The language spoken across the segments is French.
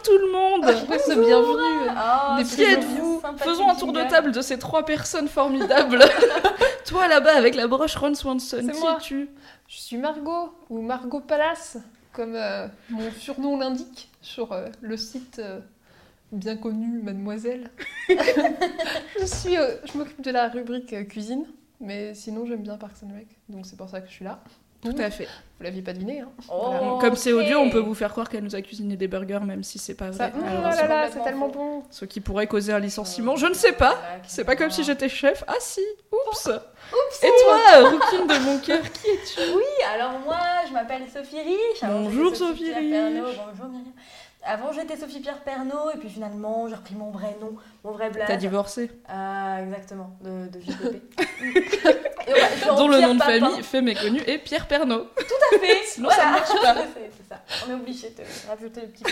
Bonjour tout le monde Bienvenue Oh, Des c'est qui êtes-vous Faisons un tour de table de ces trois personnes formidables. Toi là-bas avec la broche Ron Swanson, qui es-tu? Je suis Margot, ou Margot Palace, comme euh, mon surnom l'indique sur euh, le site euh, bien connu Mademoiselle. je suis, euh, je m'occupe de la rubrique euh, cuisine, mais sinon j'aime bien Parks and Rec, donc c'est pour ça que je suis là. Tout à fait. Vous l'aviez pas deviné, hein Oh, Comme c'est audio, on peut vous faire croire qu'elle nous a cuisiné des burgers, même si c'est pas Ça, vrai. oh là là là, c'est tellement bon. Ce qui pourrait causer un licenciement, je ne sais pas. C'est pas comme si j'étais chef. Ah si, oups. Et toi, rouquine de mon cœur, qui es-tu? Oui, alors moi, je m'appelle Sophie Rich. Bonjour, Sophie Rich. Bonjour Myriam. Avant, j'étais Sophie Pierre Pernaut, et puis finalement, j'ai repris mon vrai nom, mon vrai blaze. T'as divorcé Ah, exactement, de, de Dont le nom de Papin. famille fait méconnu est Pierre Pernaut. Tout à fait. Sinon, ça marche pas. C'est c'est ça. On est obligé de rajouter le petit.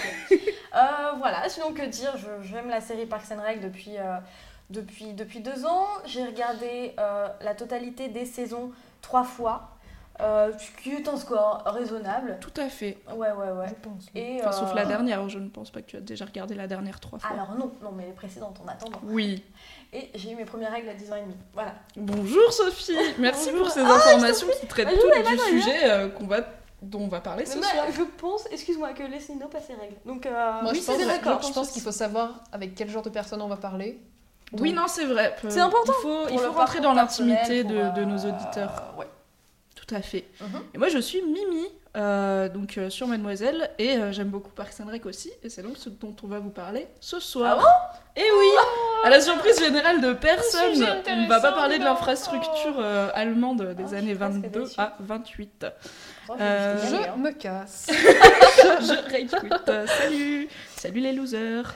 Euh, voilà, sinon que dire, j'aime la série Parks and Rec depuis, euh, depuis, depuis deux ans. J'ai regardé euh, la totalité des saisons trois fois, euh, ce qui est un score raisonnable. Tout à fait. Ouais, ouais, ouais. Je pense. Et, Enfin, sauf euh, la dernière, je ne pense pas que tu as déjà regardé la dernière trois fois. Alors non, non, mais les précédentes en attendant. Oui. Et j'ai eu mes premières règles à 10 ans et demi. Voilà. Bonjour Sophie, merci Bonjour. pour ces Ah, informations qui traitent Ah, toutes voulais pas du sujet euh, qu'on va, dont on va parler ce Mais soir. je pense, excuse-moi, que Leslie n'a pas ses règles. Donc, euh, Moi, oui, je pense, d'accord. je pense qu'il faut savoir avec quel genre de personne on va parler. Oui, non, c'est vrai. C'est important Il faut, il faut rentrer dans l'intimité de, de euh, nos auditeurs. ouais. Tout à fait. Mhm. Et moi, je suis Mimi, euh, donc euh, sur Mademoiselle, et euh, j'aime beaucoup Parks and Rec aussi, et c'est donc ce dont on va vous parler ce soir. et oui, à la surprise générale de personne, on ne va pas parler de l'infrastructure euh, allemande des Oh, je années suis presque 22 déçue. à 28. Oh, je Euh, me hein. me casse. je. Euh, Salut Salut les losers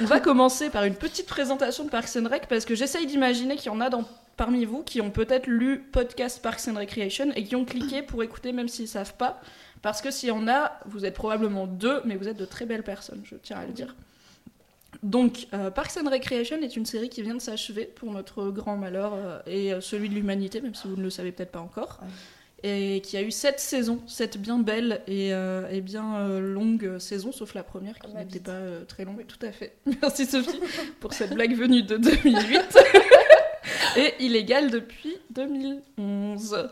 On va commencer par une petite présentation de Parks and Rec parce que j'essaye d'imaginer qu'il y en a dans, parmi vous qui ont peut-être lu podcast Parks and Recreation et qui ont cliqué pour écouter même s'ils savent pas. Parce que s'il y en a, vous êtes probablement deux, mais vous êtes de très belles personnes, je tiens à le dire. Donc, euh, Parks and Recreation est une série qui vient de s'achever pour notre grand malheur euh, et euh, celui de l'humanité, même si vous ne le savez peut-être pas encore. Et qui a eu sept saisons, sept bien belles et, euh, et bien longues saisons, sauf la première qui ma n'était pas très longue. Tout à fait. Merci Sophie pour cette blague venue de 2008. et illégale depuis 2011.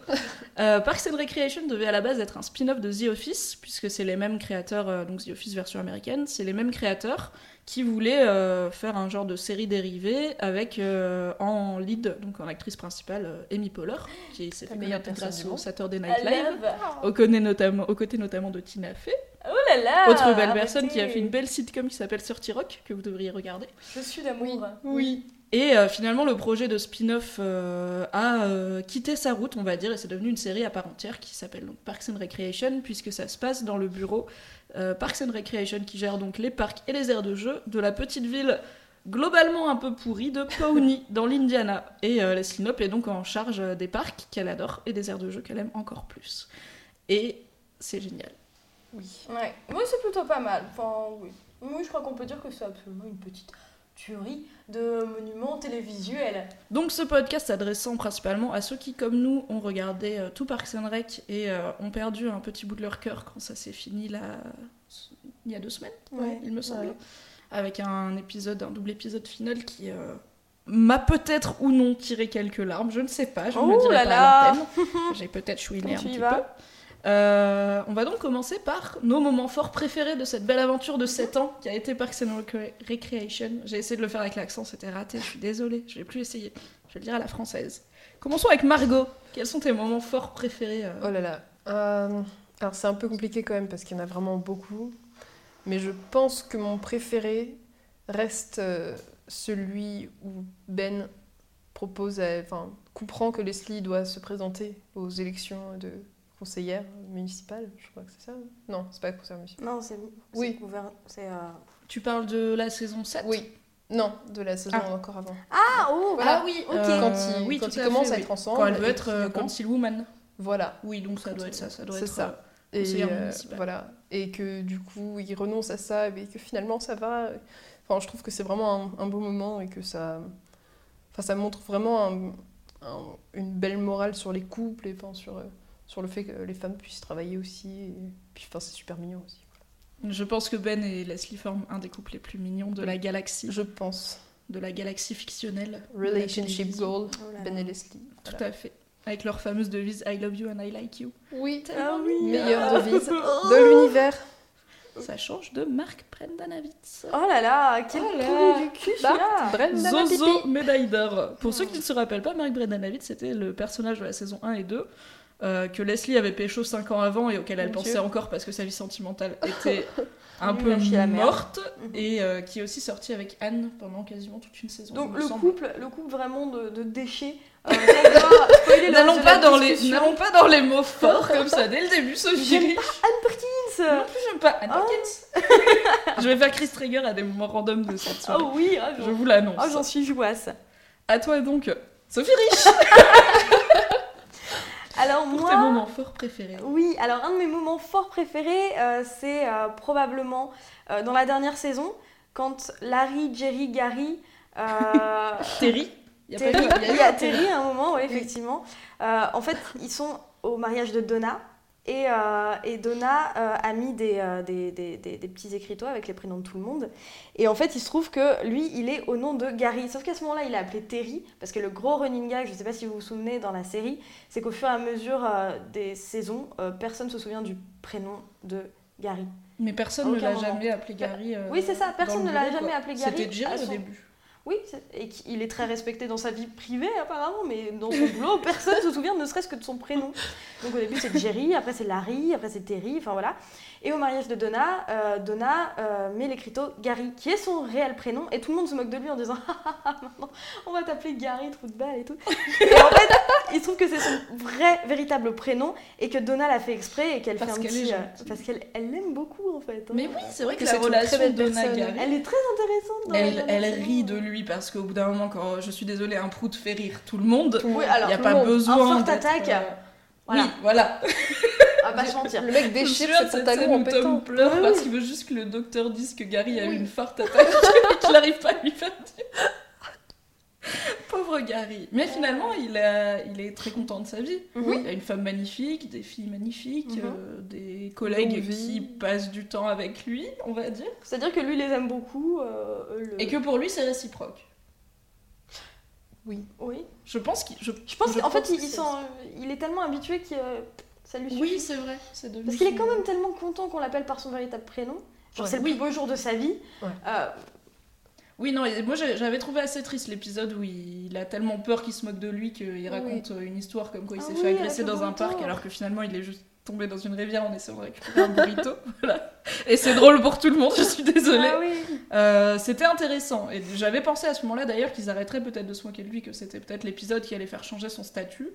Euh, Parks and Recreation devait à la base être un spin-off de The Office, puisque c'est les mêmes créateurs, euh, donc The Office version américaine, c'est les mêmes créateurs qui voulaient euh, faire un genre de série dérivée avec euh, en lead, donc en actrice principale, euh, Amy Poehler, qui s'est fait meilleure grâce au. Saturday Night Live, aux côtés notamment, aux côtés notamment de Tina Fey, Oh là là autre belle arrêtez. personne qui a fait une belle sitcom qui s'appelle 30 Rock, que vous devriez regarder. Je suis d'amour. Oui. Et euh, finalement, le projet de spin-off euh, a euh, quitté sa route, on va dire, et c'est devenu une série à part entière qui s'appelle donc Parks and Recreation, puisque ça se passe dans le bureau euh, Parks and Recreation, qui gère donc les parcs et les aires de jeu de la petite ville globalement un peu pourrie de Pawnee, dans l'Indiana. Et euh, Leslie Knope est donc en charge des parcs qu'elle adore et des aires de jeu qu'elle aime encore plus. Et c'est génial. Oui. Ouais, moi c'est plutôt pas mal. Enfin, oui. Oui, je crois qu'on peut dire que c'est absolument une petite tuerie de monuments télévisuels. Donc ce podcast s'adressant principalement à ceux qui, comme nous, ont regardé euh, tout Parks and Rec et euh, ont perdu un petit bout de leur cœur quand ça s'est fini là, il y a deux semaines, Ouais, il me semble, ouais. avec un épisode, un double épisode final qui euh, m'a peut-être ou non tiré quelques larmes, je ne sais pas, je ne le Oh dirai là pas. J'ai peut-être chouiné un petit vas peu. Euh, on va donc commencer par nos moments forts préférés de cette belle aventure de 7 ans qui a été Parks and Recre- Recreation. J'ai essayé de le faire avec l'accent, c'était raté, je suis désolée, je vais plus essayer. Je vais le dire à la française. Commençons avec Margot. Quels sont tes moments forts préférés euh Oh là là. Euh, alors c'est un peu compliqué quand même parce qu'il y en a vraiment beaucoup. Mais je pense que mon préféré reste celui où Ben propose, à- enfin, comprend que Leslie doit se présenter aux élections de conseillère municipale. Je crois que c'est ça. Non, c'est pas conseillère municipale. Non, c'est Oui. c'est euh, Tu parles de la saison 7 Oui. Non, de la saison Ah. encore avant. Ah, oh, Voilà. Ah oui, Ok. euh, quand ils, oui, quand ils commencent fait, à oui. être ensemble. Quand elle veut être euh, councilwoman. Voilà. Oui, donc ça doit être ça. Ça doit C'est être. ça. euh, Et conseillère euh, municipale. voilà. Et que du coup, il renonce à ça, et que finalement, ça va. Enfin, je trouve que c'est vraiment un, un beau moment et que ça. Enfin, ça montre vraiment un- un- une belle morale sur les couples et enfin, sur, euh, sur le fait que les femmes puissent travailler aussi. Et puis, enfin, c'est super mignon aussi. Je pense que Ben et Leslie forment un des couples les plus mignons de la galaxie, Je pense. de la galaxie fictionnelle. Relationship goal, Oh là Ben et Leslie. Tout à fait. Avec leur fameuse devise I love you and I like you. Oui, Ah oui. meilleure devise de l'univers. Ça change de Marc Brendanavitz. Oh là là, quel Oh là. du cul Zozo médaille d'or. Pour ceux qui ne se rappellent pas, Marc Brendanavitz, c'était le personnage de la saison 1 et 2 euh, que Leslie avait pécho 5 ans avant et auquel elle pensait encore parce que sa vie sentimentale était un peu morte Mhm. et euh, qui est aussi sorti avec Anne pendant quasiment toute une saison. Donc le couple, le couple vraiment de, de déchets. Euh, N'allons pas, dans les, pas dans les mots forts comme ça dès le début, Sophie. J'aime Rich. Anne Perkins Non plus, j'aime pas Anne Oh. Perkins. Je vais faire Chris Traeger à des moments random de cette soirée. Oh oui, ah, Je vous l'annonce. ah, j'en suis jouasse. à toi donc, Sophie Rich, Alors pour moi, tes moments forts préférés. oui, alors un de mes moments forts préférés, euh, c'est euh, probablement euh, dans la dernière saison, quand Larry, Jerry, Gary... Terry Il y a Terry, à un moment, oui, effectivement. En fait, ils sont au mariage de Donna. Et, euh, et Donna euh, a mis des, euh, des, des- petits écriteaux avec les prénoms de tout le monde. Et en fait, il se trouve que lui, il est au nom de Gary. Sauf qu'à ce moment-là, il est appelé Terry. Parce que le gros running gag, je ne sais pas si vous vous souvenez dans la série, c'est qu'au fur et à mesure euh, des saisons, personne ne se souvient du prénom de Gary. Mais personne ne l'a jamais appelé Gary. Oui, c'est ça, personne ne l'a jamais appelé Gary C'était Jerry au début. Oui, et qu'il est très respecté dans sa vie privée apparemment, mais dans son boulot, personne ne se souvient ne serait-ce que de son prénom. Donc au début c'est Jerry, après c'est Larry, après c'est Terry, enfin voilà. Et au mariage de Donna, euh, Donna euh, met l'écriteau Gary, qui est son réel prénom, et tout le monde se moque de lui en disant Ah, ah, ah, maintenant on va t'appeler Gary, trou de balle et tout. Et en fait, il se trouve que c'est son vrai, véritable prénom, et que Donna l'a fait exprès, et qu'elle fait un petit. euh, parce qu'elle elle l'aime beaucoup en fait. hein. Mais oui, c'est vrai que, Que la relation de Donna. Gary. Elle est très intéressante dans Elle, elle rit de lui parce qu'au bout d'un moment, quand je suis désolée, un prout fait rire tout le monde. Oui, alors, Il n'y a pas monde. besoin. Un fort attaque. euh, Voilà. Oui, voilà. On va pas se mentir. Le mec déchire ses cette pantalons en pétant. Tom pleure Oui, parce oui. qu'il veut juste que le docteur dise que Gary a eu une forte attaque et qu'il n'arrive pas à lui faire du- Pauvre Gary. Mais finalement, il, a, il est très content de sa vie. Oui. Il a une femme magnifique, des filles magnifiques, Mhm. euh, des collègues qui passent du temps avec lui, on va dire. C'est-à-dire que lui les aime beaucoup. euh, le- Et que pour lui, c'est réciproque. Oui. Oui. Je pense qu'il. Je, Je pense qu'en fait, il, est tellement habitué que euh, ça lui suffit. Oui, c'est vrai. Devenu Parce qu'il est quand même tellement content qu'on l'appelle par son véritable prénom. Genre, Ouais. c'est le plus beau jour de sa vie. Ouais. Euh, Oui, non, et moi j'avais trouvé assez triste l'épisode où il a tellement peur qu'il se moque de lui qu'il raconte euh, une histoire comme quoi il Ah s'est fait agresser dans un parc alors que finalement il est juste tombé dans une rivière en essayant de récupérer un burrito. voilà. Et c'est drôle pour tout le monde, je suis désolée. ah oui. Euh, C'était intéressant. Et j'avais pensé à ce moment-là d'ailleurs qu'ils arrêteraient peut-être de se moquer de lui, que c'était peut-être l'épisode qui allait faire changer son statut.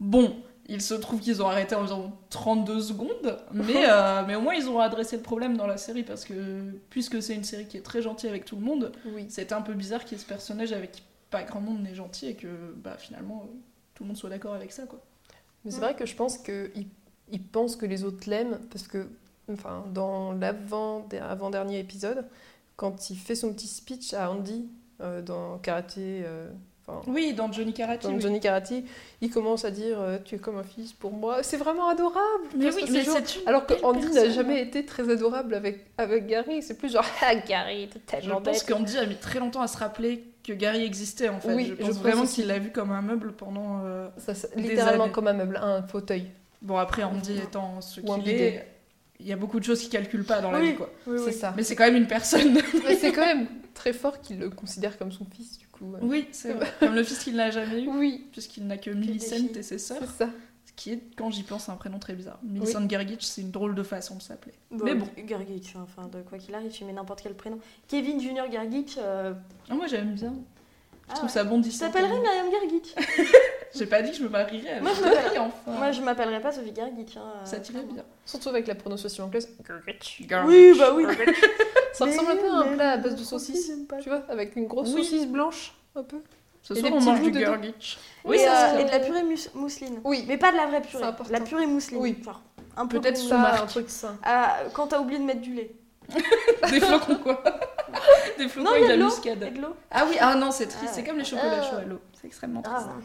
Bon, il se trouve qu'ils ont arrêté en environ 32 secondes, mais, euh, mais au moins ils ont adressé le problème dans la série parce que puisque c'est une série qui est très gentille avec tout le monde, Oui. c'était un peu bizarre qu'il y ait ce personnage avec qui pas grand monde n'est gentil et que bah, finalement euh, tout le monde soit d'accord avec ça quoi. Mais c'est vrai que je pense qu'il il pense que les autres l'aiment parce que, enfin, dans l'avant avant-dernier épisode, quand il fait son petit speech à Andy euh, dans Karaté, enfin, Oui, dans Johnny Karate. dans oui. Johnny Karate, il commence à dire euh, Tu es comme un fils pour moi. C'est vraiment adorable. Mais oui, mais genre- Alors que Andy n'a jamais été très adorable avec, avec Gary. C'est plus genre Ah, Gary, t'es Je tellement pense bête. qu'Andy a mis très longtemps à se rappeler que Gary existait en fait. Oui, je je pense pense vraiment qu'il l'a vu comme un meuble pendant. euh, Ça, littéralement années. comme un meuble, un fauteuil. Bon après Andy étant ce qu'il est, il y a beaucoup de choses qu'il calcule pas dans la Oui. vie, quoi. Oui, C'est oui. ça. Mais c'est quand même une personne. Mais c'est quand même très fort qu'il le considère comme son fils, du coup. ouais. oui, c'est vrai. Comme le fils qu'il n'a jamais eu, Oui, puisqu'il n'a que Millicent et ses sœurs. c'est ça. Ce qui est, quand j'y pense, un prénom très bizarre. Millicent Gergich, c'est une drôle de façon de s'appeler. Bon, Mais bon. Gergich, hein, enfin, de quoi qu'il arrive, tu mets n'importe quel prénom. Kevin Junior Gergich, euh, Ah, moi j'aime bien. Je ah trouve ouais. ça bon Je d'histoire. t'appellerai Myriam Gergich. J'ai pas dit que je me marierais avec Moi, je m'appelle- enfin. Moi, je m'appellerai pas Sophie Gergich. hein, euh, Ça tirait bien. Surtout avec la prononciation anglaise. Oui, bah oui. Ça ressemble un peu à un plat à base de saucisse, tu vois, avec une grosse Oui. saucisse blanche, un peu. Ce Et soir, des on mange du. Gergich. Oui, et, ça, euh, et de la purée mus- mousseline. Oui. Mais pas de la vraie purée. La purée mousseline. Oui. Genre, un peu Peut-être Ça, marque. un truc ça. Ah, quand t'as oublié de mettre du lait. Des flocons, quoi. Des flocons Non, il y avec a de la l'eau. muscade. Et de l'eau. Ah oui, ah non, c'est triste. Ah C'est comme les chocolats chauds à l'eau. C'est extrêmement triste. Ah.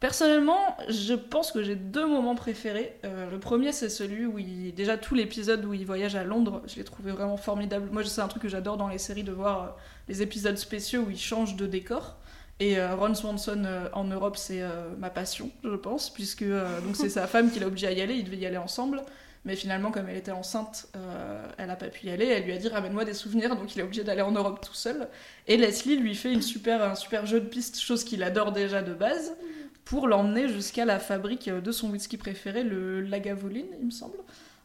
Personnellement, je pense que j'ai deux moments préférés. Euh, le premier, c'est celui où il... déjà tout l'épisode où il voyage à Londres, je l'ai trouvé vraiment formidable. Moi, c'est un truc que j'adore dans les séries de voir euh, les épisodes spéciaux où ils changent de décor. Et euh, Ron Swanson euh, en Europe, c'est euh, ma passion, je pense, puisque euh, donc c'est sa femme qui l'a obligé à y aller. Ils devaient y aller ensemble. Mais finalement, comme elle était enceinte, euh, elle n'a pas pu y aller. Elle lui a dit ramène-moi des souvenirs, donc il est obligé d'aller en Europe tout seul. Et Leslie lui fait un super jeu de piste, chose qu'il adore déjà de base, pour l'emmener jusqu'à la fabrique de son whisky préféré, le Lagavulin, il me semble,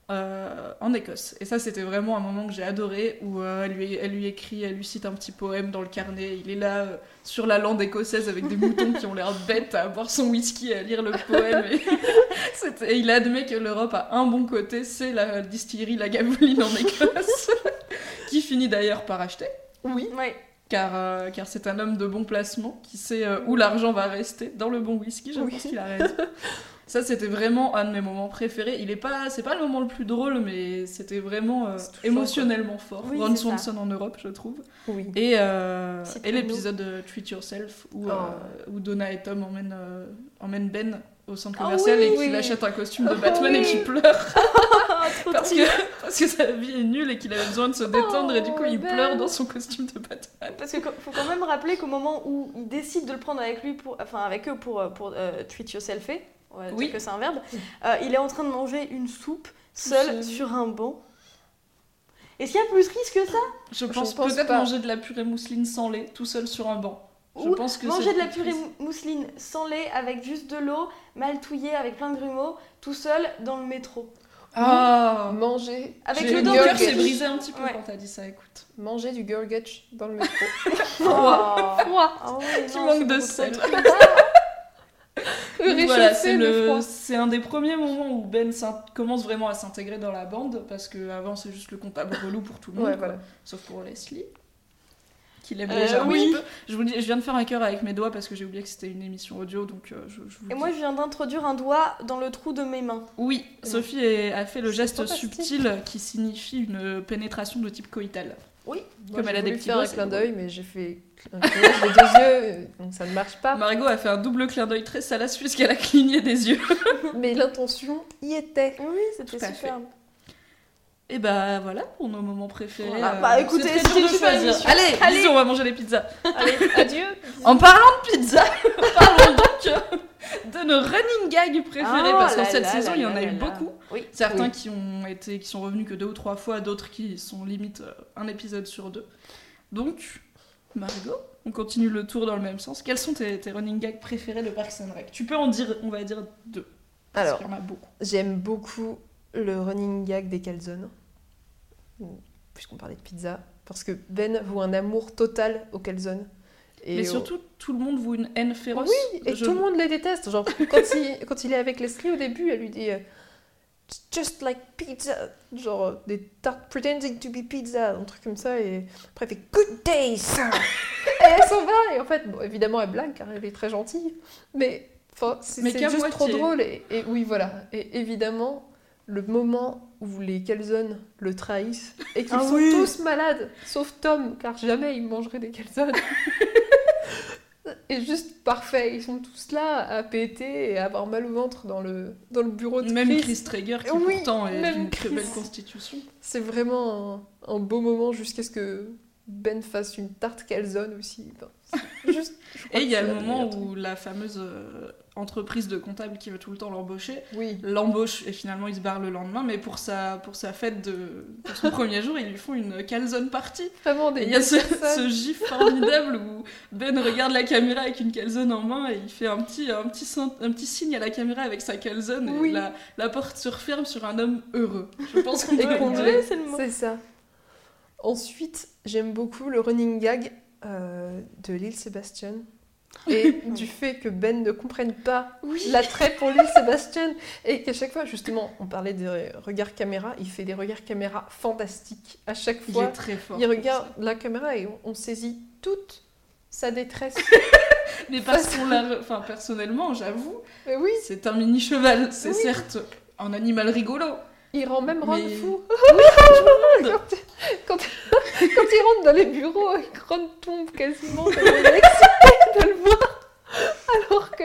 euh, en Écosse. Et ça, c'était vraiment un moment que j'ai adoré, où euh, elle, lui, elle lui écrit, elle lui cite un petit poème dans le carnet. Il est là euh, sur la lande écossaise avec des moutons qui ont l'air bêtes à boire son whisky et à lire le poème. Et, il admet que l'Europe a un bon côté, c'est la distillerie Lagavulin en Écosse, qui finit d'ailleurs par acheter Oui. Ouais. car, euh, car c'est un homme de bon placement qui sait euh, où l'argent va rester dans le bon whisky, je Oui. pense qu'il a raison. Ça, c'était vraiment un de mes moments préférés. Il est pas, c'est pas le moment le plus drôle, mais c'était vraiment euh, émotionnellement fort. Oui, Ron. Swanson en Europe, je trouve. Oui. Et, euh, et l'épisode de Treat Yourself où, euh, Oh. où Donna et Tom emmènent, euh, emmènent Ben au centre Ah commercial oui, et qu'il achète un costume de Oh Batman et qu'il pleure parce que, parce que sa vie est nulle et qu'il avait besoin de se détendre et du coup il Ben. pleure dans son costume de Batman. Parce qu'il faut quand même rappeler qu'au moment où il décide de le prendre avec lui, pour, enfin avec eux pour, euh, pour euh, treat yourself, on va dire Oui. que c'est un verbe, euh, il est en train de manger une soupe seul sur un banc. Est-ce qu'il y a plus risque que ça? Je pense, pense peut-être pas. manger de la purée mousseline sans lait, tout seul sur un banc. Je Ou pense que Manger de la purée mousseline sans lait avec juste de l'eau, mal touillée avec plein de grumeaux, tout seul dans le métro. Ah Manger, Avec le cœur de- s'est brisé un petit peu Ouais. quand t'as dit ça, écoute. manger du Gurgutch dans le métro. Froid. Froid. Ah ouais, Qui non, manque c'est de sel. voilà, c'est le c'est un des premiers moments où Ben commence vraiment à s'intégrer dans la bande parce que avant c'est juste le comptable relou pour tout le monde, Ouais, quoi. voilà. sauf pour Leslie. Qui l'aime Euh, déjà un oui. petit peu. Je, vous dis, je viens de faire un cœur avec mes doigts parce que j'ai oublié que c'était une émission audio, donc euh, je, je vous le Et moi, je viens d'introduire un doigt dans le trou de mes mains. Oui, Sophie est- a fait le geste subtil qui signifie une pénétration de type coïtal. Moi, Comme elle a des petits faire un clin d'œil, mais j'ai fait un clignage des deux yeux, donc ça ne marche pas. Margot a fait un double clin d'œil très salace puisqu'elle a cligné des yeux. Mais l'intention y était. Oui, c'était superbe. Et bah voilà pour nos moments préférés. Voilà. Euh, Bah, écoutez, c'est dur de une super choisir. émission. Allez, Allez. bisous, on va manger les pizzas. Allez, adieu. En parlant de pizza, parlons donc euh, de nos running gags préférés Oh parce qu'en cette là saison là il y en a là eu là. beaucoup. Oui. Certains Oui. qui ont été, qui sont revenus que deux ou trois fois, d'autres qui sont limite euh, un épisode sur deux. Donc, Margot, on continue le tour dans le même sens. Quels sont tes, tes running gags préférés de Parks and Rec? Tu peux en dire, on va dire deux. Parce Alors, qu'il y en a beaucoup. j'aime beaucoup le running gag des calzones, puisqu'on parlait de pizza, parce que Ben voue un amour total aux calzones. Et Mais au- surtout, tout le monde voue une haine féroce. Oui, et Je- tout le monde les déteste. Genre, quand il, quand il est avec Leslie au début, elle lui dit euh, Just like pizza. Genre, des tartes pretending to be pizza, un truc comme ça. Et après, elle fait Good day, sir. et elle s'en va. Et en fait, bon, évidemment, elle blague car elle est très gentille. Mais c'est juste trop moitié. drôle. Et, et oui, voilà. Et évidemment, le moment où les calzones le trahissent et qu'ils Ah sont oui. tous malades, sauf Tom, car jamais il mangerait des calzones. est juste parfait. Ils sont tous là à péter et à avoir mal au ventre dans le, dans le bureau de Même Chris. Chris Traeger, qui Oui, pourtant est d'une très belle constitution. C'est vraiment un, un beau moment jusqu'à ce que Ben fasse une tarte calzone aussi. Enfin, c'est juste Et il y a le moment où la fameuse euh, entreprise de comptable qui veut tout le temps l'embaucher Oui. l'embauche et finalement il se barre le lendemain mais pour sa, pour sa fête de pour son premier jour ils lui font une calzone party Vraiment des il y a ce, gif formidable où Ben regarde la caméra avec une calzone en main et il fait un petit, un petit, sein- un petit signe à la caméra avec sa calzone et la, la porte se referme sur un homme heureux je pense qu'on peut c'est le mot. C'est ça. Ensuite, j'aime beaucoup le running gag euh, de Lil Sébastien. Et du fait que Ben ne comprenne pas l'attrait pour Lil Sébastien. Et qu'à chaque fois, justement, on parlait des regards caméra, il fait des regards caméra fantastiques. À chaque il fois, est très fort il regarde la caméra et on, on saisit toute sa détresse. mais parce qu'on l'a enfin personnellement j'avoue oui, c'est un mini cheval c'est Oui. certes un animal rigolo il rend même Ron Mais- fou. quand, quand, quand il rentre dans les bureaux, Ron tombe quasiment il excité de le voir. Alors que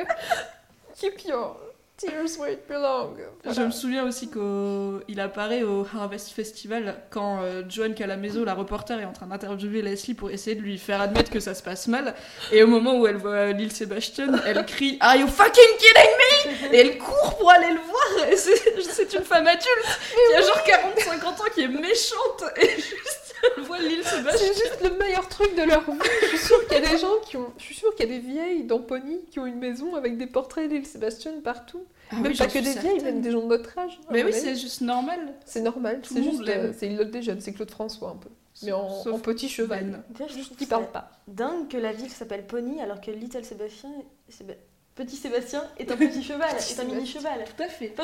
keep your tears where it belong. Je me souviens aussi qu'il apparaît au Harvest Festival quand euh, Joan Calamazo, la reporter, est en train d'interviewer Leslie pour essayer de lui faire admettre que ça se passe mal. Et au moment où elle voit Lil Sebastian, elle crie Are you fucking kidding me? Et elle court pour aller le voir. C'est une femme adulte qui a genre 40-50 ans qui est méchante. Et juste, voit Lil Sebastian. C'est juste le meilleur truc de leur vie. Je suis sûre qu'il y a des gens qui ont. Je suis sûre qu'il y a des vieilles dans Pony qui ont une maison avec des portraits d'Il Sébastien partout. Ah même oui, pas que des vieilles, même des gens de notre âge. à Mais oui, c'est juste normal. c'est normal. tout C'est juste. euh, c'est Île des jeunes, c'est Claude François un peu. Mais en, petit cheval. Ben. Déjà, je Juste trouve qui parle pas. dingue que la ville s'appelle Pony alors que Little Sébastien, Séba- Petit Sébastien est un petit cheval, est un mini cheval. Tout à fait.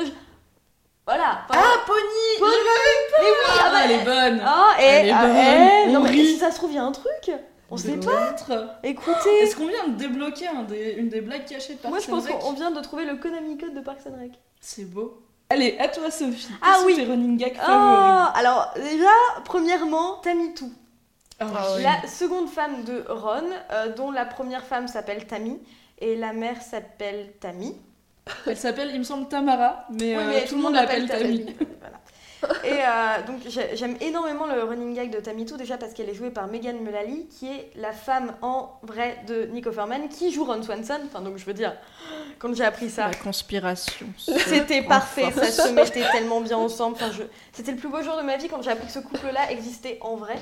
Voilà. Ah, Pony Pony Je l'avais pas ah bah, elle est bonne Ah, Elle et est ah, bonne, eh, on non mais rit. si ça se trouve il y a un truc. On sait pas. Peut-être. Écoutez, Est-ce qu'on vient de débloquer un des- une des blagues cachées de Parks moi je pense qu'on vient de trouver le Konami Code de Parks and Rec. C'est beau. Allez, à toi Sophie. Ah oui. tes running gags Oh, favoris alors déjà, premièrement, Tamitou. Ah oui. La seconde femme de Ron, euh, dont la première femme s'appelle Tammy et la mère s'appelle Tammy. Elle s'appelle, il me semble, Tamara, mais, Oui, euh, mais tout le monde l'appelle Tammy. Voilà. Et euh, donc j'ai- j'aime énormément le running gag de Tammy Too déjà parce qu'elle est jouée par Megan Mullally qui est la femme en vrai de Nick Offerman qui joue Ron Swanson. Enfin donc je veux dire quand j'ai appris ça La conspiration. c'était parfait, ça se mettait tellement bien ensemble. Enfin, je... C'était le plus beau jour de ma vie quand j'ai appris que ce couple-là existait en vrai.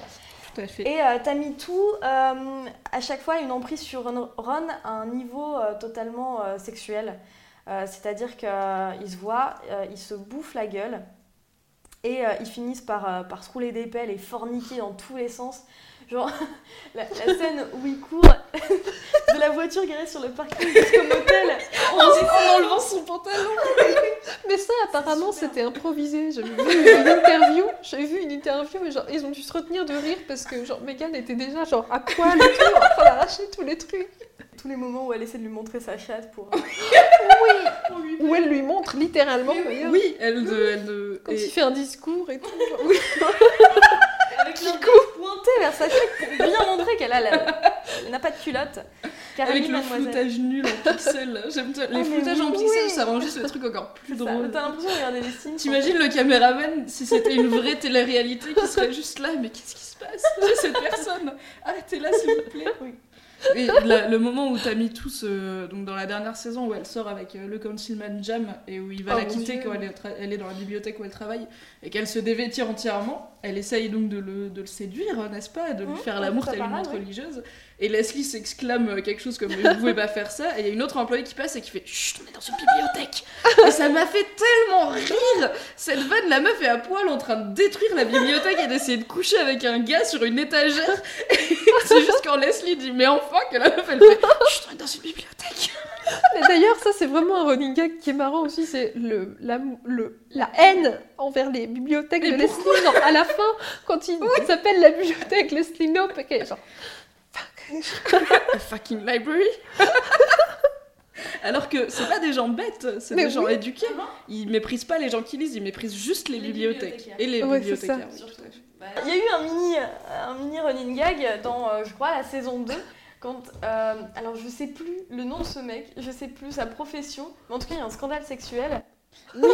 Tout à fait. Et euh, Tammy Too, euh, à chaque fois, a une emprise sur Ron à un niveau totalement sexuel. Euh, C'est-à-dire qu'ils se voient, euh, ils se bouffent la gueule et euh, ils finissent par, euh, par se rouler des pelles et forniquer dans tous les sens. Genre, la, la scène où ils courent de la voiture garée sur le parking jusqu'au motel. en, en enlevant son pantalon. Mais ça, apparemment, c'était improvisé. J'avais vu une interview. J'avais vu une interview et genre, ils ont dû se retenir de rire parce que genre Megan était déjà genre à poil et tout, en train d'arracher tous les trucs. Tous les moments où elle essaie de lui montrer sa chatte pour. Où elle lui montre littéralement. Oui, elle de. Elle de Quand et- il fait un discours et tout. genre. Avec l'index pointé vers sa chatte pour bien montrer qu'elle a la... elle n'a pas de culotte. Car Avec elle est le floutage nul en pixels. J'aime ça. Les floutages en oui. pixels, ça rend juste le truc encore plus drôle. T'as l'impression de regarder des signes. T'imagines le caméraman si c'était une vraie télé-réalité qui serait juste là, mais qu'est-ce qui se passe? J'ai cette personne Arrêtez-la s'il vous plaît Oui. Et la- le moment où t'as mis tous, euh, donc dans la dernière saison où elle sort avec euh, le councilman Jam et où il va Oh la quitter Dieu. quand elle est, tra- elle est dans la bibliothèque où elle travaille et qu'elle se dévêtit entièrement, elle essaye donc de le, de le séduire, n'est-ce pas, et de lui Mmh, faire l'amour telle une montre religieuse. Et Leslie s'exclame quelque chose comme Vous ne pouvez pas faire ça. Et il y a une autre employée qui passe et qui fait Chut, on est dans une bibliothèque. et ça m'a fait tellement rire. Cette vanne, la meuf est à poil en train de détruire la bibliothèque et d'essayer de coucher avec un gars sur une étagère. Et c'est juste quand Leslie dit Mais enfin que la meuf elle fait Chut, on est dans une bibliothèque. Mais d'ailleurs, ça c'est vraiment un running gag qui est marrant aussi, c'est le, la, le, la haine envers les bibliothèques Mais de Leslie. Genre à la fin, quand il s'appelle la bibliothèque Leslie Nope, est genre. A fucking library. Alors que c'est pas des gens bêtes, c'est des gens éduqués. Ils méprisent pas les gens qui lisent, ils méprisent juste les, bibliothécaires. Et les Ouais, bibliothécaires. oui, tout à fait. Il y a eu un mini, un mini running gag dans, euh, je crois, la saison 2. Quand, euh, alors je sais plus le nom de ce mec, je sais plus sa profession, mais en tout cas il y a un scandale sexuel. Oui,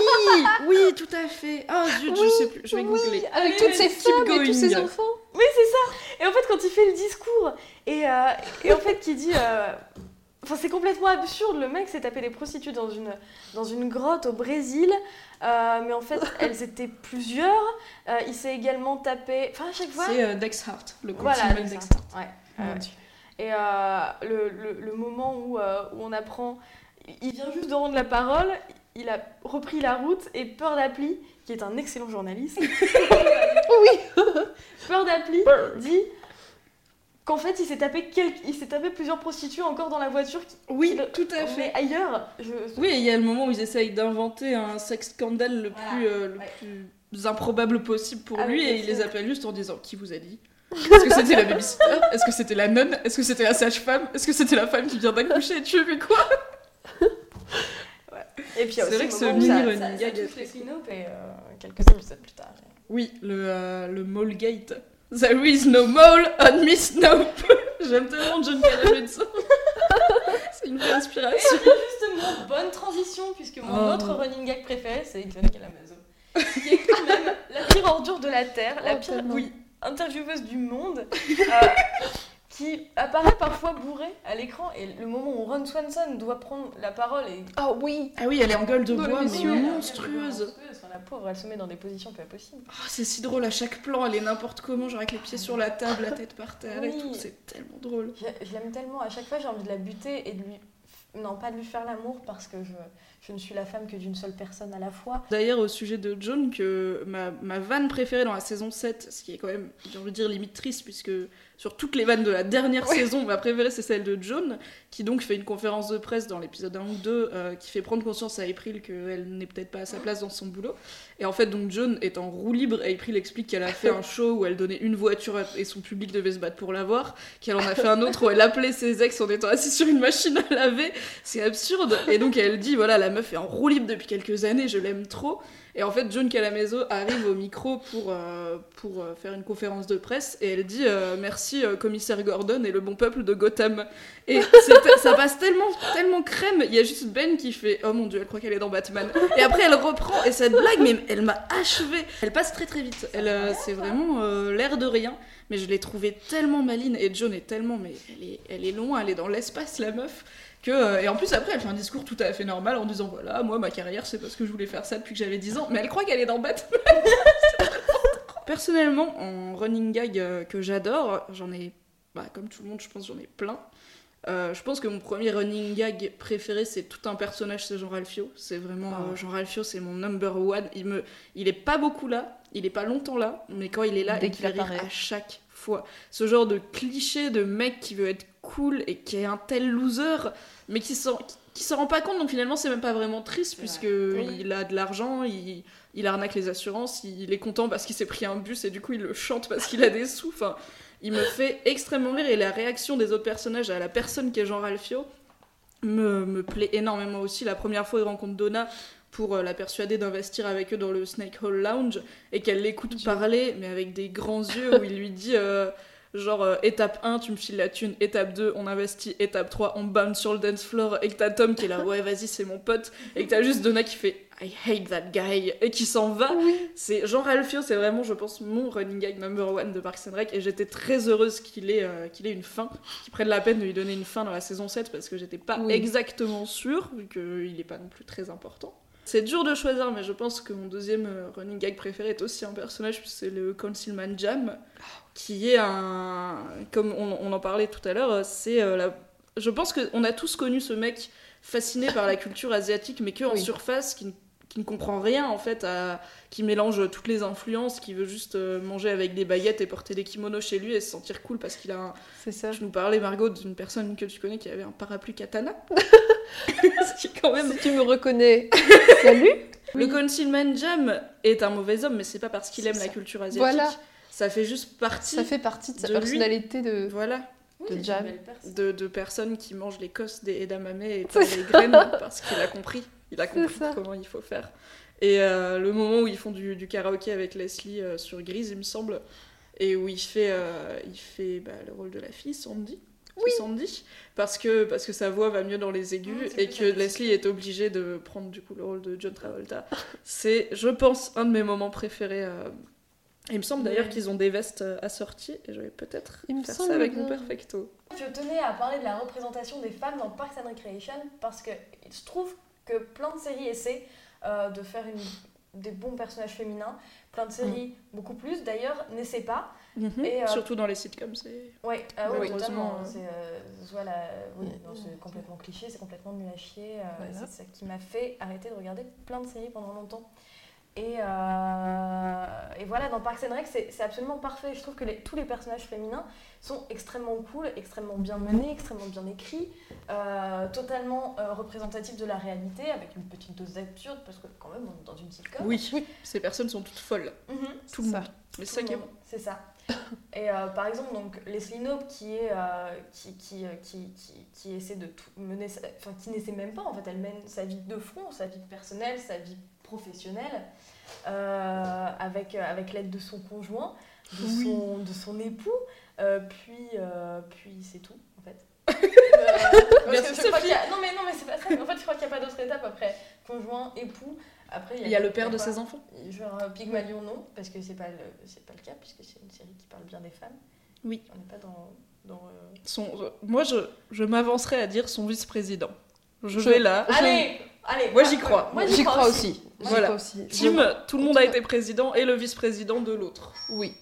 oui, tout à fait. Ah zut, je Oui, sais plus, je vais oui, googler. Avec toutes ces femmes et tous ces enfants. Oui c'est ça Et en fait, quand il fait le discours, et, euh, et en fait, qui dit. euh, Enfin, c'est complètement absurde. Le mec s'est tapé des prostituées dans une, dans une grotte au Brésil. euh, mais en fait, elles étaient plusieurs. Euh, il s'est également tapé. Enfin, à chaque fois. C'est euh, Dex Hart, le Voilà, Dex. Hart. Ouais, ouais. Et euh, le, le- le moment où, euh, où on apprend, il vient juste de rendre la parole, il a repris la route et Peur d'Appli, qui est un excellent journaliste, Oui. Peur d'Appli dit qu'en fait il s'est tapé, quel- il s'est tapé plusieurs prostituées encore dans la voiture qui Oui, qui- tout à fait. mais ailleurs. Je... Oui, il y a le moment où ils essayent d'inventer un sex scandale le Voilà, plus, euh, le ouais. plus improbable possible pour Avec lui et il les appelle juste en disant qui vous a dit? Est-ce que c'était la babysitter? Est-ce que c'était la nonne? Est-ce que c'était la sage-femme? Est-ce que c'était la femme qui vient d'accoucher? Tu veux quoi? Et puis il y a C'est aussi vrai le que ce ça- mini ça- running ça gag cool. Sinope et euh, quelques épisodes plus tard. Oui, le, euh, le mole gate. There is no mole on Miss Nope. J'aime tellement John Calamezzo. C'est une vraie inspiration. Justement, bonne transition, puisque mon Oh. autre running gag préféré, c'est John Kalamazoo. Qui est quand même la pire ordure de la Terre, la Oh, pire oui, intervieweuse du monde, euh, qui apparaît parfois bourrée à l'écran. Et le moment où Ron Swanson doit prendre la parole et. Ah oui. Ah oui, elle est en gueule de bois, mais monstrueuse. Enfin, la pauvre, elle se met dans des positions pas possibles. Oh, c'est si drôle à chaque plan, elle est n'importe comment, genre avec les pieds sur la table, la tête par terre et tout, c'est tellement drôle. Je, je l'aime tellement. À chaque fois, j'ai envie de la buter et de lui. Non, pas de lui faire l'amour parce que je, je ne suis la femme que d'une seule personne à la fois. D'ailleurs, au sujet de John, que ma, ma vanne préférée dans la saison 7, ce qui est quand même, j'ai envie de dire, limite triste, puisque sur toutes les vannes de la dernière Ouais. saison, ma préférée c'est celle de John, qui donc fait une conférence de presse dans l'épisode 1 ou 2, euh, qui fait prendre conscience à April qu'elle n'est peut-être pas à sa place dans son boulot. Et en fait, donc John est en roue libre, April explique qu'elle a fait un show où elle donnait une voiture et son public devait se battre pour l'avoir, qu'elle en a fait un autre où elle appelait ses ex en étant assise sur une machine à laver. C'est absurde. Et donc elle dit voilà, la meuf est en roue libre depuis quelques années, je l'aime trop. Et en fait, John Calamezzo arrive au micro pour, euh, pour euh, faire une conférence de presse et elle dit merci commissaire Gordon et le bon peuple de Gotham. Ça passe tellement, tellement crème. Il y a juste Ben qui fait oh mon dieu, elle croit qu'elle est dans Batman. Et après, elle reprend et cette blague, mais elle m'a achevé. Elle passe très très vite. Elle, euh, c'est vraiment euh, l'air de rien. Mais je l'ai trouvée tellement maline et John est tellement, mais elle est, elle est loin, elle est dans l'espace la meuf. Que, euh, et en plus après elle fait un discours tout à fait normal en disant voilà moi ma carrière c'est parce que je voulais faire ça depuis que j'avais 10 ans mais elle croit qu'elle est dans Batman Personnellement en running gag que j'adore j'en ai bah, comme tout le monde je pense j'en ai plein Euh, je pense que mon premier running gag préféré c'est tout un personnage c'est Jean Ralphio. C'est vraiment Ah. euh, Jean Ralphio c'est mon number one. Il me il est pas beaucoup là il est pas longtemps là mais quand il est là Dès il fait rire à chaque fois. Ce genre de cliché de mec qui veut être cool et qui est un tel loser mais qui s'en qui s'en rend pas compte. Donc finalement c'est même pas vraiment triste puisque Oui. il a de l'argent il, il arnaque les assurances il est content parce qu'il s'est pris un bus et du coup il le chante parce qu'il a des sous. Enfin il me fait extrêmement rire et la réaction des autres personnages à la personne qui est Jean Ralphio me, me plaît énormément aussi. La première fois il rencontre Donna pour euh, la persuader d'investir avec eux dans le Snake Hole Lounge et qu'elle l'écoute parler mais avec des grands yeux où il lui dit euh, Genre, euh, étape 1, tu me files la thune, étape 2, on investit, étape 3, on bounce sur le dance floor, et que t'as Tom qui est là, ouais, vas-y, c'est mon pote, et que t'as juste Donna qui fait I hate that guy, et qui s'en va. Oui. C'est Jean Ralphio, c'est vraiment, je pense, mon running gag number one de Parks and Rec, et j'étais très heureuse qu'il ait, euh, qu'il ait une fin, qu'il prenne la peine de lui donner une fin dans la saison 7, parce que j'étais pas Oui. exactement sûre, vu qu'il est pas non plus très important. C'est dur de choisir, mais je pense que mon deuxième euh, running gag préféré est aussi un personnage, puisque c'est le Concealman Jam, qui est un. Comme on, on en parlait tout à l'heure, euh, c'est euh, la. Je pense qu'on a tous connu ce mec fasciné par la culture asiatique, mais que en Oui. surface, qui, ne- qui ne comprend rien en fait, à- qui mélange toutes les influences, qui veut juste euh, manger avec des baguettes et porter des kimonos chez lui et se sentir cool parce qu'il a un, C'est ça. je nous parlais, Margot, d'une personne que tu connais qui avait un parapluie katana. Ce qui quand même. Si tu me reconnais, salut. Le Oui. Concealman Jam est un mauvais homme, mais c'est pas parce qu'il aime la culture asiatique. Voilà. Ça fait juste partie Ça fait partie de sa de lui. personnalité de. voilà, Oui, De Jam. de, de personnes qui mangent les cosses des edamame et pas les graines parce qu'il a compris. Il a compris comment il faut faire. Et euh, le moment où ils font du, du karaoké avec Leslie euh, sur Grise, il me semble, et où il fait, euh, il fait bah, le rôle de la fille, Sandy. C'est Sandy, parce que, parce que sa voix va mieux dans les aigus et que Leslie est obligée de prendre du coup le rôle de John Travolta. C'est, je pense, un de mes moments préférés Il me semble d'ailleurs qu'ils ont des vestes euh, assorties et je vais peut-être Il me faire semble ça avec mon perfecto. Je tenais à parler de la représentation des femmes dans Parks and Recreation parce que il se trouve que plein de séries essaient euh, de faire une- des bons personnages féminins. Plein de séries, beaucoup plus d'ailleurs, n'essaient pas. Et, euh, Surtout dans les sitcoms, c'est. Ouais, ah totalement. euh, C'est euh, oui, Mm. complètement cliché, c'est complètement nul à chier. euh, Voilà. C'est ça qui m'a fait arrêter de regarder plein de séries pendant longtemps. Et, euh, et voilà, dans Parks and Rec, c'est c'est absolument parfait. Je trouve que les- tous les personnages féminins sont extrêmement cool, extrêmement bien menés, extrêmement bien écrits, euh, totalement euh, représentatifs de la réalité, avec une petite dose d'absurde, parce que quand même, on est dans une sitcom. Oui, ces personnes sont toutes folles. Mhm. Tout le Ça. monde. Mais c'est ça qui est bon. C'est ça. Et euh, par exemple, donc Leslie Knope qui est euh, qui, qui, qui, qui, qui essaie de tout mener, sa- enfin qui n'essaie même pas en fait, elle mène sa vie de front, sa vie personnelle, sa vie professionnelle, euh, avec euh, avec l'aide de son conjoint, de Oui. son de son époux, euh, puis euh, puis c'est tout en fait. Parce Merci, que je crois Sophie. qu'il y a- Non mais non mais c'est pas ça. En fait, je crois qu'il n'y a pas d'autre étape après conjoint, époux. Après Il y a le père de ses enfants. Genre Pygmalion, non, parce que c'est pas, le, pas le cas, puisque c'est une série qui parle bien des femmes. Oui. On n'est pas dans. dans Son, moi, je, je m'avancerai à dire son vice-président. Je, Je- vais là. Allez Allez Moi, j'y crois. Moi, J'y crois aussi. Voilà. crois aussi. Tim, tout le monde a été président et le vice-président de l'autre. Oui.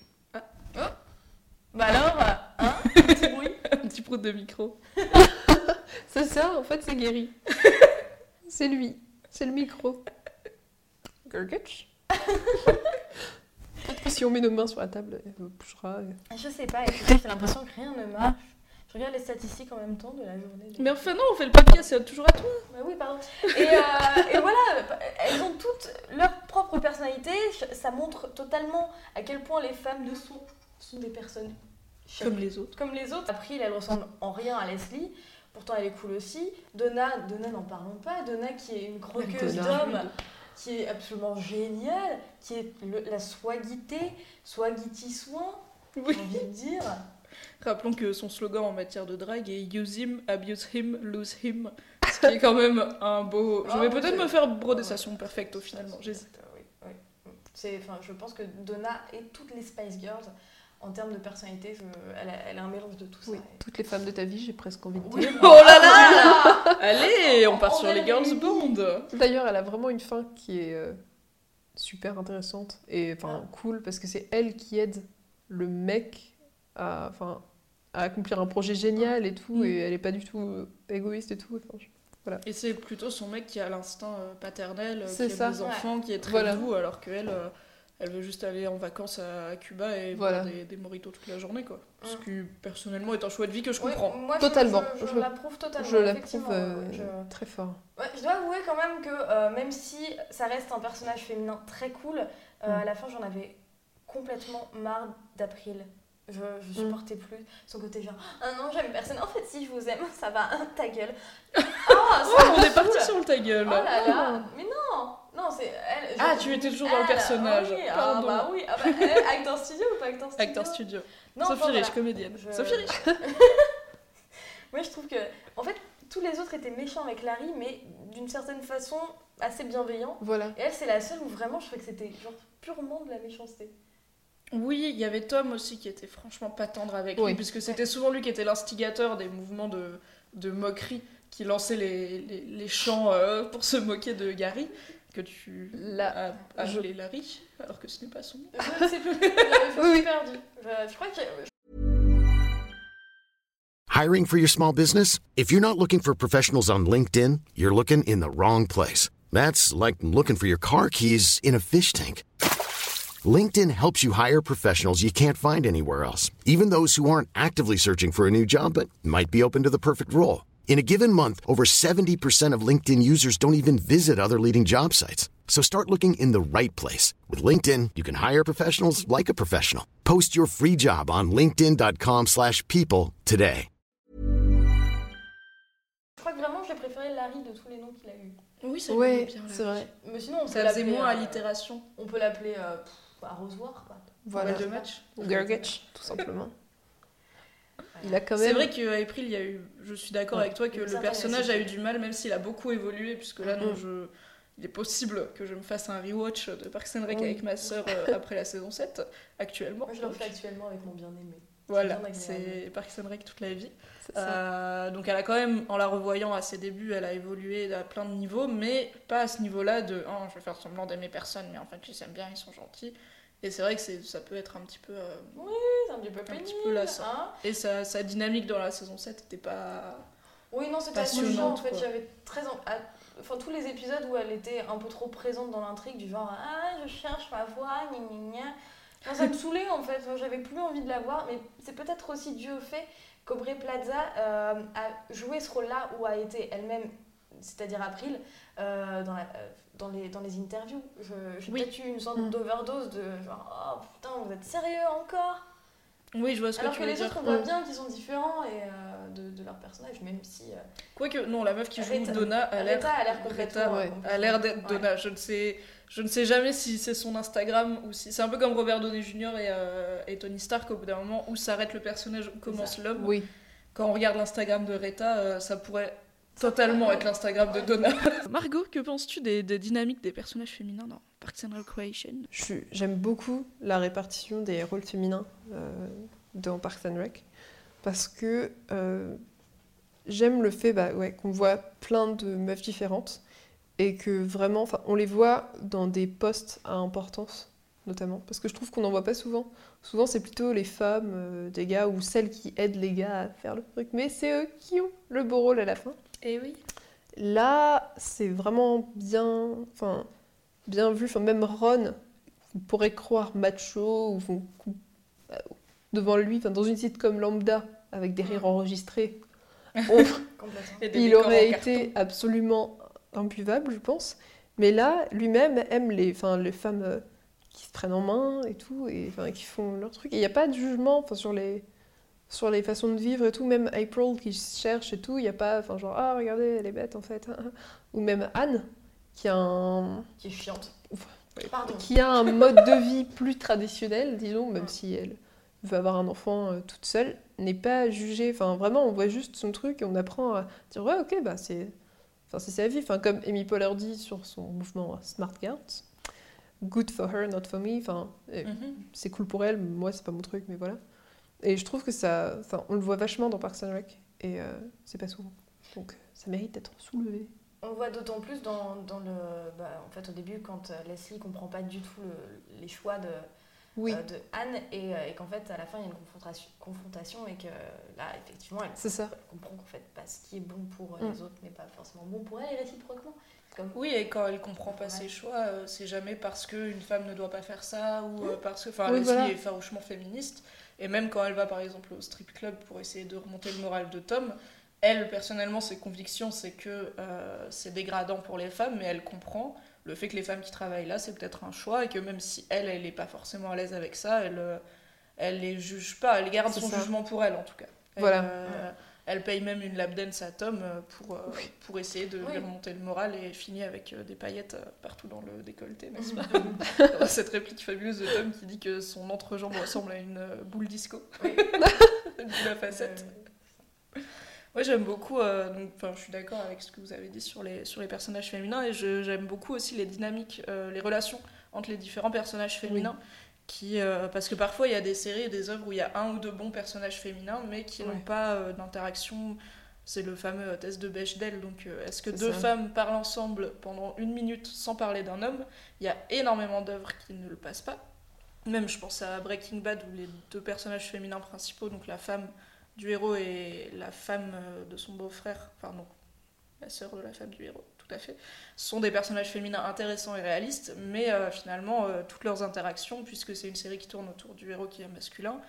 Bah alors, euh, hein Petit bruit. Un petit prout de micro. C'est ça, en fait, c'est Guéry. c'est lui. C'est le micro. Gurgitch Peut-être que si on met nos mains sur la table, elle bougera. et- Je sais pas, j'ai l'impression que rien ne marche. Je regarde les statistiques en même temps de la journée. Mais enfin, non, on fait le podcast, c'est toujours à toi. Bah oui, pardon. Et, euh, et voilà, elles ont toutes leur propre personnalité. Ça montre totalement à quel point les femmes de sont, sont des personnes Comme les autres. comme les autres. April, elle ressemble en rien à Leslie. Pourtant, elle est cool aussi. Donna, Donna n'en parlons pas. Donna, qui est une croqueuse d'hommes, qui est absolument géniale, qui est le- la swagité, swagity soin, Oui. j'ai envie de dire. Rappelons que son slogan en matière de drague est Use him, abuse him, lose him. Ce qui est quand même un beau. Je Ah vais oui, peut-être me faire broder ça son perfecto finalement, j'hésite. Oui, oui. C'est, enfin, je pense que Donna et toutes les Spice Girls, en termes de personnalité, je- elle, a, elle a un mélange de tout ça. Oui, Et- toutes les femmes de ta vie, j'ai presque envie de Oui. dire. Oh là là Allez, on part On sur les Girls Bond D'ailleurs, elle a vraiment une fin qui est euh, super intéressante et enfin cool parce que c'est elle qui aide le mec à, enfin, à accomplir un projet génial et tout Mm. et elle est pas du tout euh, égoïste et tout. Enfin, je- Et c'est plutôt son mec qui a l'instinct euh, paternel, euh, qui ça. des enfants, qui est très Voilà. doux, alors qu'elle, euh, elle veut juste aller en vacances à Cuba et Voilà. boire des, des mojitos toute la journée, quoi. Ce Mm. qui, personnellement, est un choix de vie que je comprends. moi, je- Totalement. Je, je Je- l'approuve totalement. je l'approuve euh, je- très fort. Ouais, je dois avouer quand même que euh, même si ça reste un personnage féminin très cool, euh, Mm. à la fin j'en avais complètement marre d'April. Je, je Mm. supportais plus son côté genre ah non j'aime personne en fait si je vous aime ça va ta gueule ah Oh, on est parti sur le ta gueule oh là là mais non non c'est elle Ah, tu étais toujours dans le elle, personnage. oui, ah Pardon. bah oui ah bah, elle, acteur studio ou pas acteur studio? Acteur studio. non, Sophie Rich, voilà. comédienne. Je- Sophie Rich Moi, je trouve que, en fait, tous les autres étaient méchants avec Larry, mais d'une certaine façon assez bienveillants. Voilà. Et elle, c'est la seule où vraiment je trouvais que c'était genre purement de la méchanceté. Oui, il y avait Tom aussi qui était franchement pas tendre avec lui, Oui. puisque c'était souvent lui qui était l'instigateur des mouvements de, de moquerie, qui lançait les, les, les chants euh, pour se moquer de Gary, que tu Là, as je- appelé Larry, alors que ce n'est pas son nom. Je je Oui. Je, je crois que Hiring for your small business? If you're not looking for professionals on LinkedIn, you're looking in the wrong place. That's like looking for your car keys in a fish tank. LinkedIn helps you hire professionals you can't find anywhere else, even those who aren't actively searching for a new job but might be open to the perfect role. In a given month, over 70% of LinkedIn users don't even visit other leading job sites. So start looking in the right place. With LinkedIn, you can hire professionals like a professional. Post your free job on linkedin.com/people slash people today. je crois que vraiment j'ai préféré Larry de tous les noms qu'il a eu. Oui, ça ouais, bien. c'est vrai. Mais sinon, on peut Ça faisait moins euh, allitération. On peut l'appeler euh, pff, arrosoir, quoi. Voilà. de match. Gurgitch, tout simplement. Il a quand même. C'est vrai qu'à April, il y a eu. Je suis d'accord Ouais. avec toi que le personnage a eu du mal, même s'il a beaucoup évolué, puisque là, non, Mm. je. il est possible que je me fasse un rewatch de Parks and Rec Oui. avec ma sœur euh, après la saison 7, actuellement. Moi, je le refais actuellement avec mon bien-aimé. Voilà, c'est Parks and Rec toute la vie. Euh, donc elle a quand même, en la revoyant à ses débuts, elle a évolué à plein de niveaux, mais pas à ce niveau-là de oh, je vais faire semblant d'aimer personne, mais en fait je les aime bien, ils sont gentils. Et c'est vrai que ça peut être un petit peu. euh, C'est un petit peu pénible. petit peu lassant. hein. Et sa, sa dynamique dans la saison 7 n'était pas. Oui, non, c'était assez chiant. En fait, j'avais très. Enfin, tous les épisodes où elle était un peu trop présente dans l'intrigue, du genre Ah, je cherche ma voix, gna gna gna. Ça me saoulait en fait, j'avais plus envie de la voir, mais c'est peut-être aussi dû au fait qu'Aubrey Plaza euh, a joué ce rôle-là ou a été elle-même, c'est-à-dire April, euh, dans, la- euh, dans, les, dans les interviews. J'ai Oui. peut-être eu une sorte Mm. d'overdose de genre Oh putain, vous êtes sérieux encore? Oui, je vois ce que Alors tu que veux les dire. autres, on voit bien qu'ils sont différents et, euh, de, de leur personnage, même si. euh, Quoique, non, la meuf qui joue Rita- Donna a l'air. A l'air complètement. Euh, ouais, complètement- a l'air d'être Ouais. Donna. Je ne sais, je ne sais jamais si c'est son Instagram ou si c'est un peu comme Robert Downey Jr. et, euh, et Tony Stark au bout d'un moment où s'arrête le personnage, où commence l'homme. Oui. Quand on regarde l'Instagram de euh, ça pourrait totalement être l'Instagram de. Donna. Margot, que penses-tu des, des dynamiques des personnages féminins dans Parks and Recreation? J'aime beaucoup la répartition des rôles féminins euh, dans Parks and Rec parce que euh, j'aime le fait bah, ouais, qu'on voit plein de meufs différentes et que vraiment, enfin, on les voit dans des postes à importance notamment parce que je trouve qu'on n'en voit pas souvent. Souvent, c'est plutôt les femmes euh, des gars ou celles qui aident les gars à faire le truc, mais c'est eux qui ont le beau rôle à la fin. Eh oui. Là, c'est vraiment bien, enfin, bien vu. Enfin, même Ron, vous pourrez croire macho ou euh, devant lui, enfin, dans une sitcom lambda avec des rires enregistrés, on-. Et des il aurait été carton. absolument imbuvable, je pense. Mais là, lui-même aime les, enfin, les femmes euh, qui se prennent en main et tout, et enfin, qui font leur truc. Et il n'y a pas de jugement enfin, sur les sur les façons de vivre et tout, même April qui cherche et tout, il n'y a pas, enfin genre, ah regardez, elle est bête en fait. Ou même Anne, qui a un, Qui est chiante. Pardon. qui a un mode de vie plus traditionnel, disons, même Ouais. si elle veut avoir un enfant euh, toute seule, n'est pas jugée. Enfin, vraiment, on voit juste son truc et on apprend à dire ouais, ok, bah c'est, enfin c'est sa vie. Enfin, comme Amy Poehler dit sur son mouvement Smart Girls, good for her, not for me. Enfin, euh, Mhm. c'est cool pour elle, moi c'est pas mon truc, mais voilà. Et je trouve que ça, enfin, on le voit vachement dans Parks and Rec et euh, c'est pas souvent. Donc ça mérite d'être soulevé. On le voit d'autant plus dans, dans le. bah, en fait, au début, quand euh, Leslie comprend pas du tout le- les choix de, Oui, euh, de Anne et, et qu'en fait, à la fin, il y a une confrontation, confrontation et que là, effectivement, elle, c'est ça. elle comprend qu'en fait, bah, ce qui est bon pour Mm. les autres n'est pas forcément bon pour elle et réciproquement. Comme... Oui, et quand elle comprend pas Ouais. ses choix, euh, c'est jamais parce qu'une femme ne doit pas faire ça ou euh, parce que. Enfin, Oui, Leslie voilà. est farouchement féministe. Et même quand elle va par exemple au strip club pour essayer de remonter le moral de Tom, elle, personnellement, ses convictions, c'est que euh, c'est dégradant pour les femmes, mais elle comprend le fait que les femmes qui travaillent là, c'est peut-être un choix et que même si elle, elle n'est pas forcément à l'aise avec ça, elle, elle les juge pas, elle garde son ça. jugement pour elle en tout cas. Elle, Voilà. euh, elle paye même une lap dance à Tom euh, pour, euh, pour essayer de Oui. lui remonter le moral et finit avec euh, des paillettes partout dans le décolleté, n'est-ce pas Cette réplique fabuleuse de Tom qui dit que son entrejambe ressemble à une boule disco. Oui. une boule à facettes. Moi j'aime beaucoup, euh, donc, je suis d'accord avec ce que vous avez dit sur les, sur les personnages féminins et j'aime beaucoup aussi les dynamiques, euh, les relations entre les différents personnages féminins. Qui, euh, parce que parfois il y a des séries et des œuvres où il y a un ou deux bons personnages féminins mais qui Ouais. n'ont pas euh, d'interaction. C'est le fameux test de Bechdel. Donc euh, est-ce que deux ça. femmes parlent ensemble pendant une minute sans parler d'un homme? Il y a énormément d'œuvres qui ne le passent pas. Même je pense à Breaking Bad où les deux personnages féminins principaux, donc la femme du héros et la femme de son beau-frère, enfin non, la sœur de la femme du héros, tout à fait, sont des personnages féminins intéressants et réalistes, mais euh, finalement, euh, toutes leurs interactions, puisque c'est une série qui tourne autour du héros qui est masculin,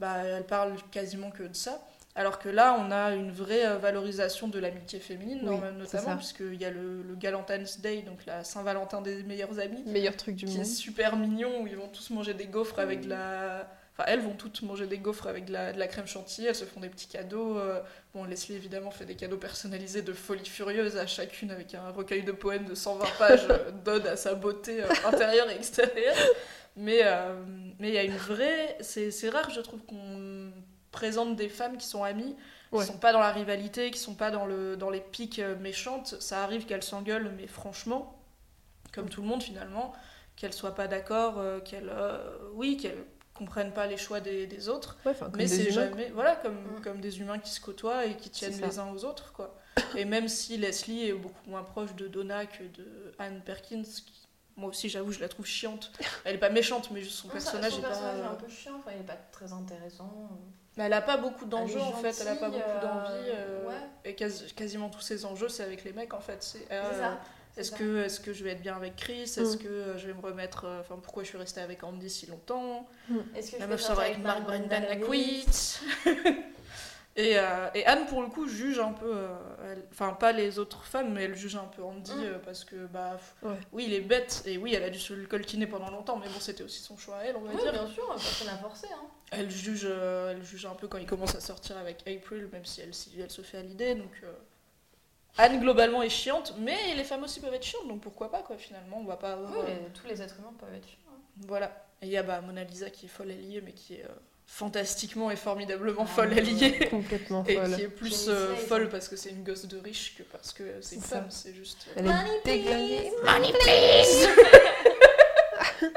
bah, elles parlent quasiment que de ça. Alors que là, on a une vraie euh, valorisation de l'amitié féminine, Oui, notamment, puisqu'il y a le, le Galentine's Day, donc la Saint-Valentin des meilleurs amis, Meilleur truc du qui est monde. super mignon où ils vont tous manger des gaufres avec la. Enfin, elles vont toutes manger des gaufres avec de la, de la crème chantilly, elles se font des petits cadeaux. euh, Bon, Leslie évidemment fait des cadeaux personnalisés de folie furieuse à chacune avec un recueil de poèmes de 120 pages euh, d'ode à sa beauté euh, intérieure et extérieure. Mais euh, mais il y a une vraie. C'est c'est rare, je trouve, qu'on présente des femmes qui sont amies, qui Ouais. sont pas dans la rivalité, qui sont pas dans, le, dans les piques méchantes. Ça arrive qu'elles s'engueulent, mais franchement, comme tout le monde finalement, qu'elles soient pas d'accord, euh, qu'elles, euh, oui, qu'elles comprennent pas les choix des, des autres. Ouais, Mais c'est jamais, voilà, comme, Mm. comme des humains qui se côtoient et qui tiennent ça. les uns aux autres, quoi. Et même si Leslie est beaucoup moins proche de Donna que de Anne Perkins, qui, moi aussi j'avoue, je la trouve chiante. Elle est pas méchante, mais juste son Non, ça- personnage son est pas. personnage est un peu chiant, enfin, il est pas très intéressant. Mais elle a pas beaucoup d'enjeux en fait, elle a pas beaucoup euh, d'envie. euh, ouais. Et quasi- quasiment tous ses enjeux, c'est avec les mecs en fait. C'est, euh, C'est ça. Est-ce que, est-ce que je vais être bien avec Chris? Est-ce Mm. que euh, je vais me remettre. euh, Enfin, pourquoi je suis restée avec Andy si longtemps? Est-ce que La je meuf sort avec Mark Brendan la Ackwitt. et, euh, et Anne, pour le coup, juge un peu. euh, Enfin, pas les autres femmes, mais elle juge un peu Andy Mm. euh, parce que, bah, Ouais. oui, il est bête. Et oui, elle a dû se le coltiner pendant longtemps, mais bon, c'était aussi son choix à elle, on va Oui, dire. bien sûr, personne n'a forcé. Hein. Elle juge, euh, elle juge un peu quand il commence à sortir avec April, même si elle, si elle se fait à l'idée. Donc euh, Anne globalement est chiante, mais les femmes aussi peuvent être chiantes, donc pourquoi pas quoi finalement on va pas avoir, Oui, euh, tous les êtres humains peuvent être chiants. hein. voilà. Et il y a bah, Mona Lisa qui est folle alliée, mais qui est euh, fantastiquement et formidablement Ah, folle alliée. complètement Et folle. qui est plus euh, folle parce que c'est une gosse de riche que parce que c'est une femme, c'est juste. Elle est déglinguée. Money please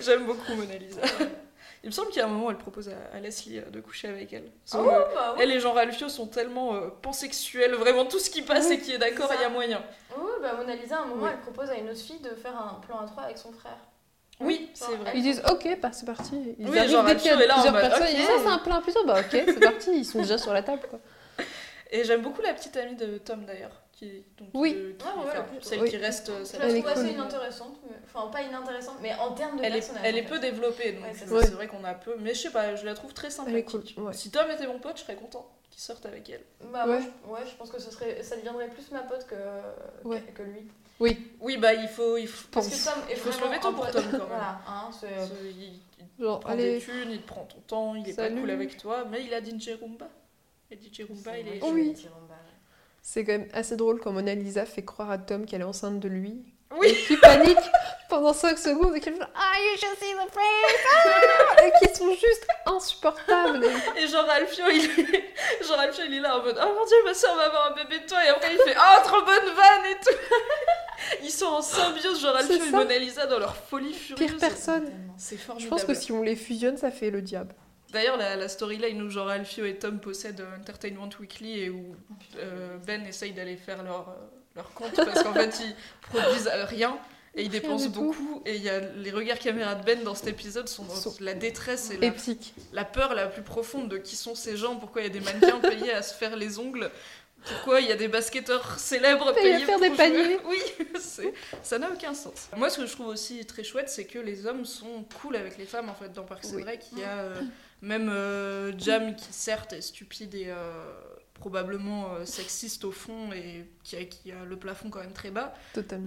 J'aime beaucoup Mona Lisa. Il me semble qu'il y a un moment où elle propose à, à Leslie euh, de coucher avec elle. Oh, que bah. Elle et Jean Ralphio sont tellement euh, pansexuels, vraiment tout ce qui passe et qui est d'accord, il y a moyen. Oui, bah Mona Lisa, à un moment, Oui. elle propose à une autre fille de faire un plan à trois avec son frère. Oui, c'est vrai. Ils disent ok, bah, c'est parti. Ils Oui, arrivent genre, dès qu'il y a plusieurs personnes. ok. Ils disent, ça c'est un plan à plusieurs, bah ok, c'est parti. Ils sont déjà sur la table quoi. Et j'aime beaucoup la petite amie de Tom d'ailleurs. Qui, donc, Oui. de- qui- Ah ouais, enfin, ouais. celle Oui. qui reste. euh, Je celle la est trouve assez cool. inintéressante, mais... enfin pas inintéressante, mais en termes de Elle est, personnage. elle est peu développée, donc Ouais, c'est euh, vrai qu'on a peu. Mais je sais pas, je la trouve très est cool. sympathique. ouais. Si Tom était mon pote, je serais content qu'il sorte avec elle. Bah, moi, Ouais. je... ouais, je pense que ce serait... ça deviendrait plus ma pote que, Ouais. que, que lui. Oui, Oui, bah il faut. Il faut, Parce que Tom est il faut se vraiment lever tôt un pour. Tom quand même. Voilà, hein, il, il genre prend allez. des thunes, il te prend ton temps, il est Salut. pas cool avec toi, mais il a DJ Roomba. Et DJ Roomba, il est. Oh oui. C'est quand même assez drôle quand Mona Lisa fait croire à Tom qu'elle est enceinte de lui. Oui. Et qu'il panique pendant 5 secondes et qu'elle fait Ah, you should see the! Ah Et qui sont juste insupportables. Et- Jean Ralphio, il est... Jean Ralphio, il est là en mode Oh mon dieu, ma soeur va avoir un bébé de toi. Et après, il fait Oh, trop bonne vanne et tout. Ils sont en symbiose, Ralphio C'est et. Mona Lisa, dans leur folie furieuse. Pire personne. C'est Je formidable. pense que si on les fusionne, ça fait le diable. D'ailleurs, la, la storyline où Jean Ralphio et Tom possèdent Entertainment Weekly et où euh, Ben essaye d'aller faire leur, euh, leur compte parce qu'en fait, ils produisent rien. Et ils dépensent beaucoup, et il y a les regards caméra de Ben dans cet épisode sont dans Sont la détresse et la peur la plus profonde de qui sont ces gens, pourquoi il y a des mannequins payés à se faire les ongles, pourquoi il y a des basketteurs célèbres Payés payés à faire pour des jouer. paniers. Oui, ça n'a aucun sens. Moi, ce que je trouve aussi très chouette, c'est que les hommes sont cool avec les femmes en fait dans Parks and Oui. Rec. Il y a euh, même euh, Jam qui certes est stupide et euh, probablement euh, sexiste au fond et qui a, qui a le plafond quand même très bas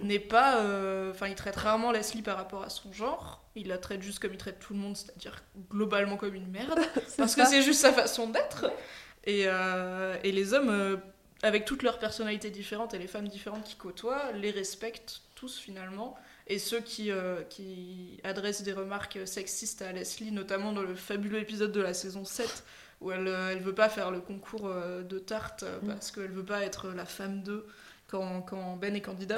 n'est pas. euh, Enfin, il traite rarement Leslie par rapport à son genre. Il la traite juste comme il traite tout le monde, c'est-à-dire globalement comme une merde. parce que c'est juste sa façon d'être. Et, et les hommes, avec toutes leurs personnalités différentes et les femmes différentes qui côtoient, les respectent tous finalement. Et ceux qui, euh, qui adressent des remarques sexistes à Leslie, notamment dans le fabuleux épisode de la saison 7, où elle, euh, elle veut pas faire le concours euh, de tarte euh, Mm. parce qu'elle veut pas être la femme d'eux quand, quand Ben est candidat.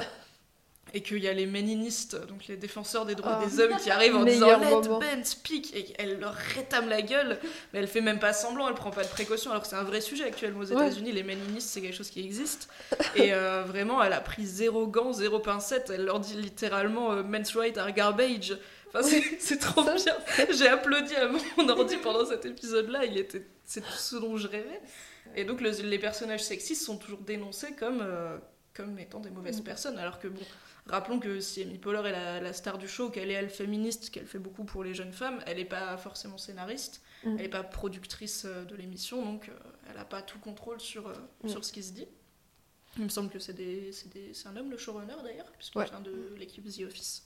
Et qu'il y a les méninistes, donc les défenseurs des droits Ah. des hommes, qui arrivent en disant Let. Ben speak Et elle leur rétame la gueule, mais elle fait même pas semblant, elle prend pas de précautions, alors que c'est un vrai sujet actuellement aux Ouais. États-Unis. Les méninistes, c'est quelque chose qui existe. Et euh, vraiment, elle a pris zéro gant, zéro pincette, elle leur dit littéralement euh, Men's rights are garbage. Enfin, c'est- trop bien. J'ai applaudi à mon ordi pendant cet épisode-là, il était, c'est tout ce dont je rêvais. Et donc, le- les personnages sexistes sont toujours dénoncés comme, euh, comme étant des mauvaises Mm. personnes, alors que bon. Rappelons que si Amy Poehler est la, la star du show, qu'elle est elle féministe, qu'elle fait beaucoup pour les jeunes femmes, elle n'est pas forcément scénariste, Mm. elle n'est pas productrice euh, de l'émission, donc euh, elle n'a pas tout contrôle sur, euh, Mm. sur ce qui se dit. Il me semble que c'est un homme le showrunner d'ailleurs, puisqu'il Ouais. vient de l'équipe The Office.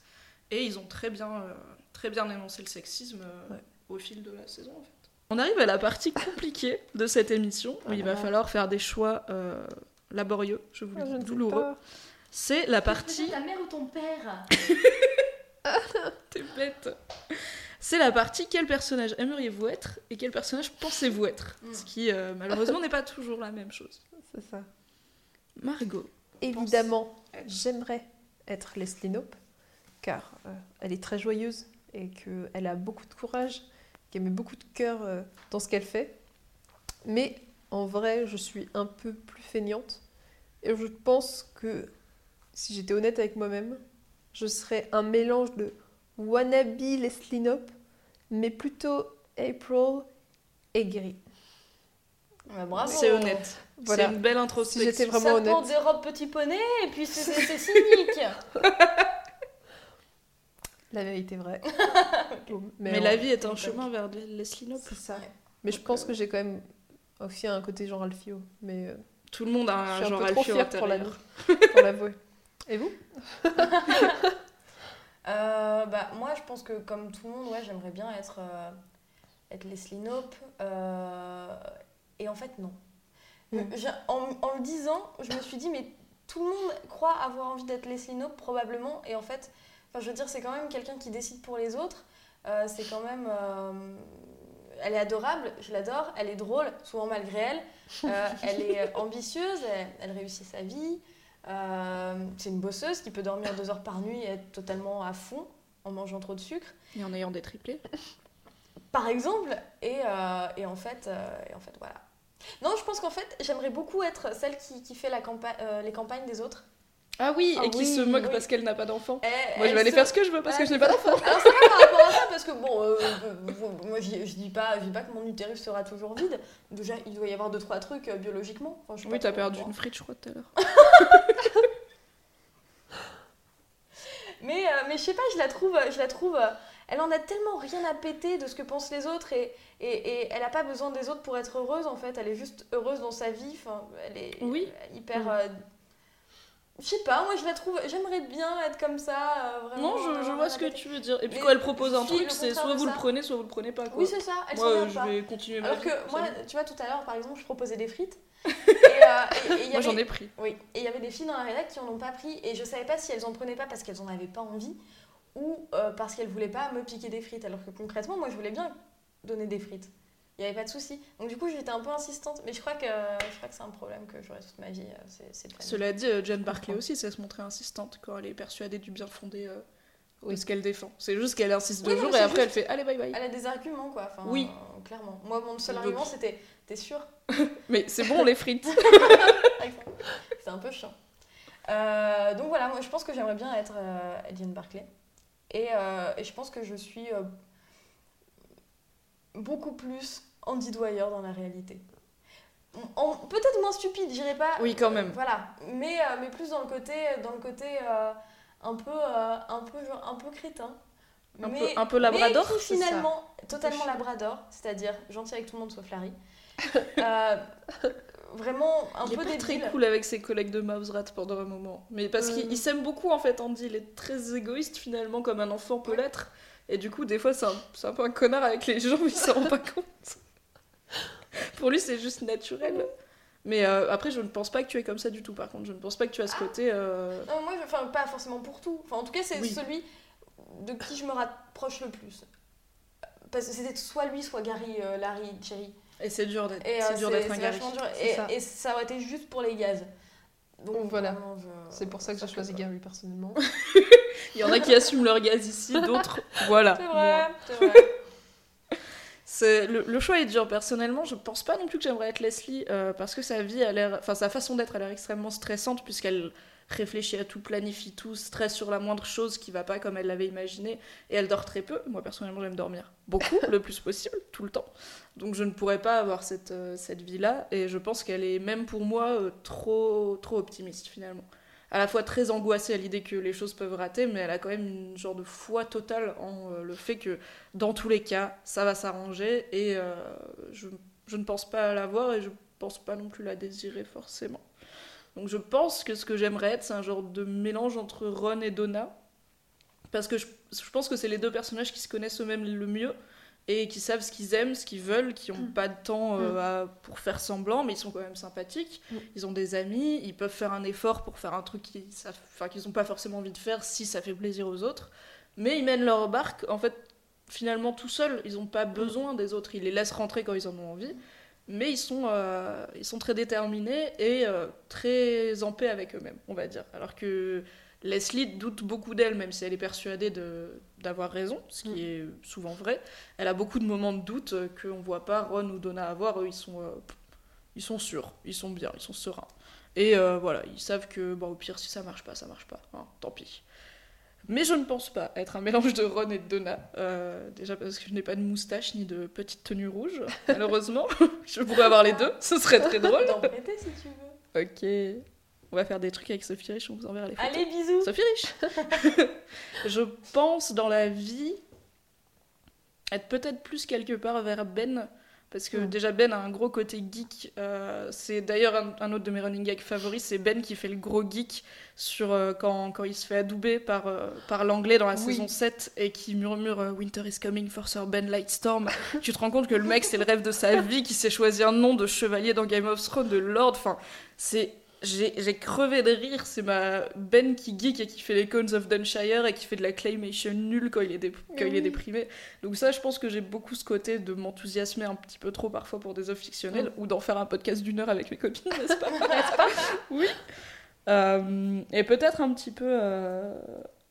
Et ils ont très bien, euh, très bien énoncé le sexisme euh, Ouais. au fil de la saison en fait. On arrive à la partie compliquée de cette émission, où il va Ah. falloir faire des choix euh, laborieux, je vous le Ah, dis, douloureux. C'est la partie ta mère ou ton père T'es bête. C'est la partie quel personnage aimeriez-vous être et quel personnage pensez-vous être Mm. Ce qui euh, malheureusement n'est pas toujours la même chose. C'est ça. Margot. Évidemment, j'aimerais être Leslie Knope. car euh, elle est très joyeuse et qu'elle a beaucoup de courage, qu'elle met beaucoup de cœur euh, dans ce qu'elle fait. Mais en vrai, je suis un peu plus feignante. Et je pense que si j'étais honnête avec moi-même, je serais un mélange de wannabe Leslie Knope, mais plutôt April et Gary. Ouais, bravo. C'est honnête. Voilà. C'est une belle Si introspection. j'étais vraiment ça honnête. porte des robes petit poney et puis c'est cynique. La vérité est vraie. Bon, Mais, on- la vie est un Donc. chemin vers Leslie Knope. C'est ça. Ouais. Mais je pense que j'ai quand même aussi un côté genre Alfio. Mais euh, Tout le monde a je un suis un genre peu trop Alfio fière pour l'avouer. Et vous Euh, bah, moi, je pense que comme tout le monde, ouais, j'aimerais bien être, euh, être Leslie Knope. euh, et en fait, non. Mm. J'ai- En, en le disant, je me suis dit, mais tout le monde croit avoir envie d'être Leslie Knope, probablement. Et en fait, je veux dire, c'est quand même quelqu'un qui décide pour les autres. Euh, c'est quand même. euh, elle est adorable, je l'adore. Elle est drôle, souvent malgré elle. Euh, elle est ambitieuse, elle, elle réussit sa vie. Euh, c'est une bosseuse qui peut dormir deux heures par nuit et être totalement à fond en mangeant trop de sucre, Et en ayant des triplés. par exemple. Et, euh, et en, fait, euh, et en fait, voilà. Non, je pense qu'en fait, j'aimerais beaucoup être celle qui, qui fait la campa- les campagnes des autres. Ah oui, Ah et qui oui, se moque oui. parce qu'elle n'a pas d'enfant. Et Moi, je vais aller se- faire ce que je veux parce que je n'ai pas d'enfant. Alors c'est pas par rapport à ça parce que bon, euh, euh, moi je, dis pas, je dis pas que mon utérus sera toujours vide. Déjà, il doit y avoir deux trois trucs euh, biologiquement. Enfin, je Oui, t'as perdu une frite, je crois, tout à l'heure. Mais, euh, mais je sais pas, je la trouve, je la trouve, euh, elle en a tellement rien à péter de ce que pensent les autres et, et, et elle a pas besoin des autres pour être heureuse en fait. Elle est juste heureuse dans sa vie. Enfin, elle est Oui. hyper. Mm. Je sais pas, moi je la trouve, j'aimerais bien être comme ça, euh, vraiment. Non, je, vois ce que tu veux dire. Et puis Mais quand elle propose un truc, c'est soit vous le prenez, soit vous le prenez pas. Quoi. Oui, c'est ça, elle Moi, euh, je pas. vais continuer ma Alors vie, que moi, tu vois, tout à l'heure, par exemple, je proposais des frites. et, euh, et- et il y bon. Moi, j'en ai pris. Oui, et il y avait des filles dans la rédac qui en ont pas pris et je savais pas si elles en prenaient pas parce qu'elles en avaient pas envie ou euh, parce qu'elles voulaient pas me piquer des frites. Alors que concrètement, moi je voulais bien donner des frites. Il n'y avait pas de souci. Donc du coup, j'étais un peu insistante, mais je crois que, je crois que c'est un problème que j'aurai toute ma vie. euh, C'est, Cela dit, euh, Jane Barclay aussi, c'est se montrer insistante quand elle est persuadée du bien fondé euh, de ce qu'elle défend. C'est juste qu'elle insiste deux jours et après elle fait allez bye bye. Elle a des arguments, quoi. Enfin, Oui. euh, clairement. Moi, mon seul argument, c'était T'es sûr Mais c'est bon les frites. C'est un peu chiant. Euh, donc voilà, moi je pense que j'aimerais bien être Jane Barclay. Et, et je pense que je suis beaucoup plus Andy Dwyer dans la réalité. Peut-être moins stupide, j'irai pas. Oui, quand même. Voilà, mais, euh, mais plus dans le côté, dans le côté euh, un, peu, euh, un, peu, un peu crétin. Un mais, peu- un peu labrador, mais qui c'est ça. finalement, totalement labrador, c'est-à-dire gentil avec tout le monde sauf Larry. Euh, vraiment un il est peu pas très cool avec ses collègues de Mouse Rat pendant un moment. Mais parce Euh. qu'il il s'aime beaucoup en fait, Andy. Il est très égoïste finalement, comme un enfant peut l'être. Et du coup, des fois, c'est un, un peu un connard avec les gens, mais il s'en rend pas compte. Pour lui, c'est juste naturel. Mais euh, après, je ne pense pas que tu es comme ça du tout, par contre. Je ne pense pas que tu as ce côté. euh, Non, moi, je- enfin, pas forcément pour tout. Enfin, en tout cas, c'est Oui. celui de qui je me rapproche le plus. Parce que c'était soit lui, soit Gary, euh, Larry, Cherry. Et c'est dur d'être euh, un Gary. vachement dur. Et ça. et ça aurait été juste pour les gaz. Donc voilà. je- C'est pour ça que j'ai je choisi. Gary personnellement. Il y en a qui assument leur gaz ici, d'autres. Voilà. C'est vrai, c'est vrai. Le choix est dur personnellement. Je pense pas non plus que j'aimerais être Leslie euh, parce que sa vie a l'air, enfin sa façon d'être a l'air extrêmement stressante puisqu'elle réfléchit à tout, planifie tout, stresse sur la moindre chose qui va pas comme elle l'avait imaginé et elle dort très peu. Moi personnellement j'aime dormir beaucoup, le plus possible, tout le temps. Donc je ne pourrais pas avoir cette, euh, cette vie là et je pense qu'elle est même pour moi euh, trop trop optimiste finalement. À la fois très angoissée à l'idée que les choses peuvent rater, mais elle a quand même une genre de foi totale en euh, le fait que dans tous les cas, ça va s'arranger et euh, je, ne pense pas l'avoir et je pense pas non plus la désirer forcément. Donc je pense que ce que j'aimerais être, c'est un genre de mélange entre Ron et Donna. Parce que je pense que c'est les deux personnages qui se connaissent eux-mêmes le mieux et qui savent ce qu'ils aiment, ce qu'ils veulent, qui n'ont pas de temps euh, à- pour faire semblant, mais ils sont quand même sympathiques. Mm. Ils ont des amis, ils peuvent faire un effort pour faire un truc qu'ils n'ont pas forcément envie de faire si ça fait plaisir aux autres. Mais ils mènent leur barque, en fait, finalement tout seuls. Ils n'ont pas besoin des autres. Ils les laissent rentrer quand ils en ont envie. Mais ils sont, euh, ils sont très déterminés et euh, très en paix avec eux-mêmes, on va dire. Alors que Leslie doute beaucoup d'elle, même si elle est persuadée de- d'avoir raison, ce qui Mm. est souvent vrai. Elle a beaucoup de moments de doute euh, qu'on voit pas Ron ou Donna avoir. Eux, ils sont, euh, ils sont sûrs, ils sont bien, ils sont sereins. Et euh, voilà, ils savent que, bon, au pire, si ça marche pas, ça marche pas. hein, tant pis. Mais je ne pense pas être un mélange de Ron et de Donna. euh, déjà parce que je n'ai pas de moustache ni de petite tenue rouge, malheureusement. je pourrais avoir les deux, ce serait très drôle. D'en prêter si tu veux. Ok. On va faire des trucs avec Sophie Rich, on vous enverra les photos. Allez, bisous. Sophie Rich Je pense dans la vie être peut-être plus quelque part vers Ben. Parce que Mm. déjà Ben a un gros côté geek. euh, c'est d'ailleurs un, un autre de mes running gags favoris, c'est Ben qui fait le gros geek sur euh, quand, quand il se fait adouber par, euh, par l'anglais dans la Oui. saison 7 et qui murmure euh, Winter is coming for Sir Ben Lightstorm. tu te rends compte que le mec c'est le rêve de sa vie, qui s'est choisi un nom de chevalier dans Game of Thrones, de Lord. Enfin, c'est j'ai crevé de rire, c'est ma Ben qui geek et qui fait les Cones of Dunshire et qui fait de la claymation nulle quand il est, dé- quand il est déprimé. Donc ça, je pense que j'ai beaucoup ce côté de m'enthousiasmer un petit peu trop parfois pour des œuvres fictionnelles ou d'en faire un podcast d'une heure avec mes copines, n'est-ce pas? N'est-ce pas? Oui. Euh, et peut-être un petit peu... euh,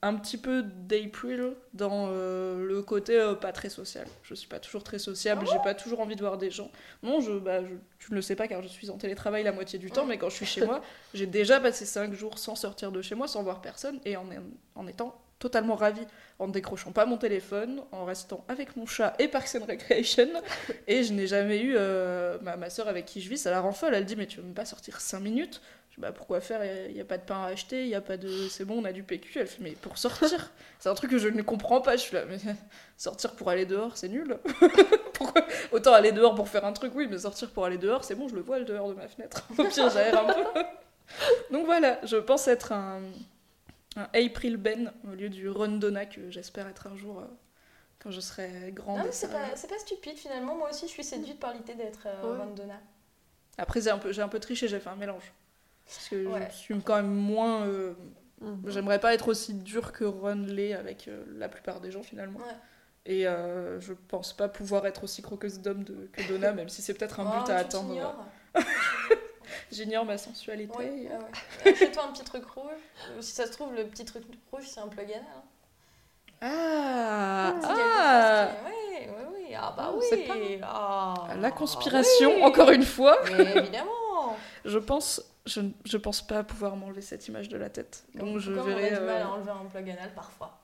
un petit peu d'April dans euh, le côté euh, pas très social. Je suis pas toujours très sociable, j'ai pas toujours envie de voir des gens. Non, je, bah, je- tu ne le sais pas car je suis en télétravail la moitié du temps, mais quand je suis chez moi, j'ai déjà passé 5 jours sans sortir de chez moi, sans voir personne, et en, en étant totalement ravie, en ne décrochant pas mon téléphone, en restant avec mon chat et Parks and Recreation, et je n'ai jamais eu euh, ma, ma soeur avec qui je vis, ça la rend folle, elle dit mais tu veux même pas sortir 5 minutes? Je dis, bah pourquoi faire Il n'y a, pas de pain à acheter, il y a pas de. C'est bon, on a du PQ. Elle fait, mais pour sortir C'est un truc que je ne comprends pas. Je suis là, mais sortir pour aller dehors, c'est nul. Pourquoi? Autant aller dehors pour faire un truc, oui, mais sortir pour aller dehors, c'est bon, je le vois le dehors de ma fenêtre. Au pire, j'aère un peu. Donc voilà, je pense être un, un April Ben au lieu du Ron Donna que j'espère être un jour euh, quand je serai grande. Non, c'est pas, stupide finalement. Moi aussi, je suis séduite par l'idée d'être euh, Ouais. Ron Donna. Après, j'ai un, peu, j'ai un peu triché, j'ai fait un mélange. Parce que Ouais. je suis quand même moins. euh, Mhm. J'aimerais pas être aussi dur que Ron l'est avec euh, la plupart des gens finalement. Ouais. Et euh, je pense pas pouvoir être aussi croqueuse d'homme que Donna, même si c'est peut-être un but Oh, à atteindre. J'ignore ma sensualité. Oui, ouais, ouais. Achète-toi un petit truc rouge. Euh, Si ça se trouve, le petit truc rouge, c'est un plug anal. hein. Ah, ah Oui, oui, oui. Ah bah oui. pas. Ah, La conspiration, oui. encore une fois. Mais évidemment. Je pense, je, ne- je pense pas pouvoir m'enlever cette image de la tête. Donc je verrai. on a du mal euh, à enlever un plug anal parfois?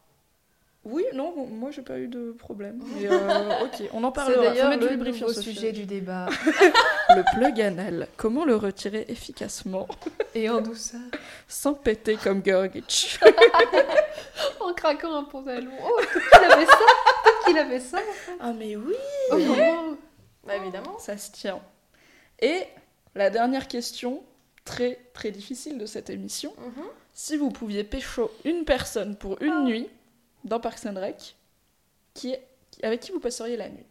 Oui, non, bon, moi j'ai pas eu de problème. Mais, euh, ok, on en C'est parlera. Faut d'ailleurs le nouveau sujet du débat. Le plug anal. Comment le retirer efficacement Et en douceur. sans péter comme Gorgitch En craquant un pantalon. Oh, qu'il avait ça. Qu'il avait ça. Ah mais oui Oh, non. Bah évidemment. Ça se tient. Et la dernière question, très très difficile de cette émission. Mhm. Si vous pouviez pécho une personne pour une nuit dans Parks and Rec, qui est, avec qui vous passeriez la nuit?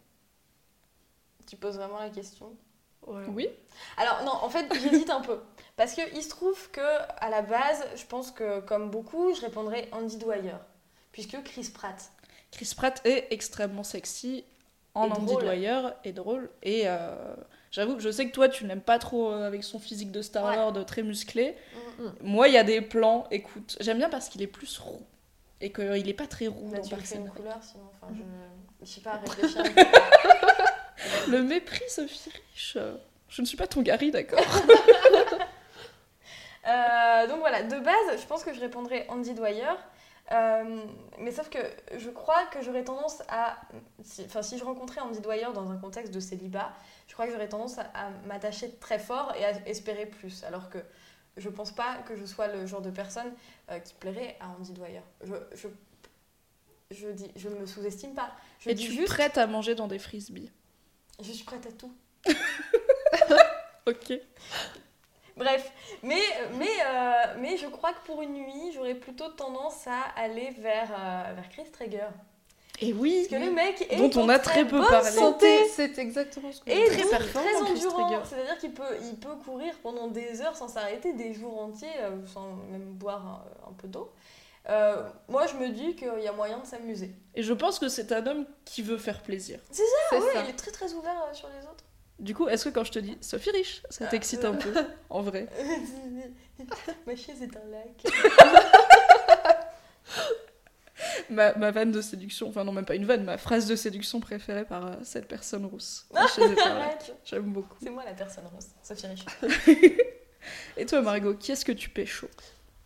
Tu poses vraiment la question? Oui Alors non, en fait, j'hésite un peu. Parce que il se trouve que à la base, je pense que comme beaucoup, je répondrais Andy Dwyer. Puisque Chris Pratt. Chris Pratt est extrêmement sexy en Et Andy drôle. Dwyer et drôle. Et euh, j'avoue que je sais que toi, tu n'aimes pas trop euh, avec son physique de Star-Lord très musclé. Mhm. Moi, il y a des plans, écoute, j'aime bien parce qu'il est plus roux. Et qu'il est pas très roux Bah, dans tu fais and une couleur, sinon, enfin, je, je sais pas, réfléchir. Le mépris, Sophie Rich. euh, Je ne suis pas ton Gary, d'accord Euh, donc voilà, de base, je pense que je répondrais Andy Dwyer. Euh, mais sauf que je crois que j'aurais tendance à. si- Enfin, si, je rencontrais Andy Dwyer dans un contexte de célibat, je crois que j'aurais tendance à, à m'attacher très fort et à espérer plus. Alors que je pense pas que je sois le genre de personne euh, qui plairait à Andy Dwyer. Je, je, je, dis, je ne me sous-estime pas. Je Et dis tu es juste, prête à manger dans des frisbees? je suis prête à tout. Ok. Bref, mais, mais, euh, mais je crois que pour une nuit, j'aurais plutôt tendance à aller vers, euh, vers Chris Traeger. Et oui Parce que le mec est Dont on a très peu parlé. santé C'est exactement ce que et je très performant, très endurant. C'est-à-dire qu'il peut, il peut courir pendant des heures sans s'arrêter, des jours entiers, euh, sans même boire un, un peu d'eau. Euh, moi, je me dis qu'il y a moyen de s'amuser. Et je pense que c'est un homme qui veut faire plaisir. C'est Ah ouais, ça. il est très très ouvert euh, sur les autres. Du coup, est-ce que quand je te dis Sophie Rich, ça t'excite un peu En vrai? Ma chaise est un lac. ma, ma vanne de séduction, enfin non, même pas une vanne, ma phrase de séduction préférée par euh, cette personne rousse. Arrête. J'aime beaucoup. C'est moi la personne rose, Sophie Riche. Et toi, Margot, qui est-ce que tu pécho?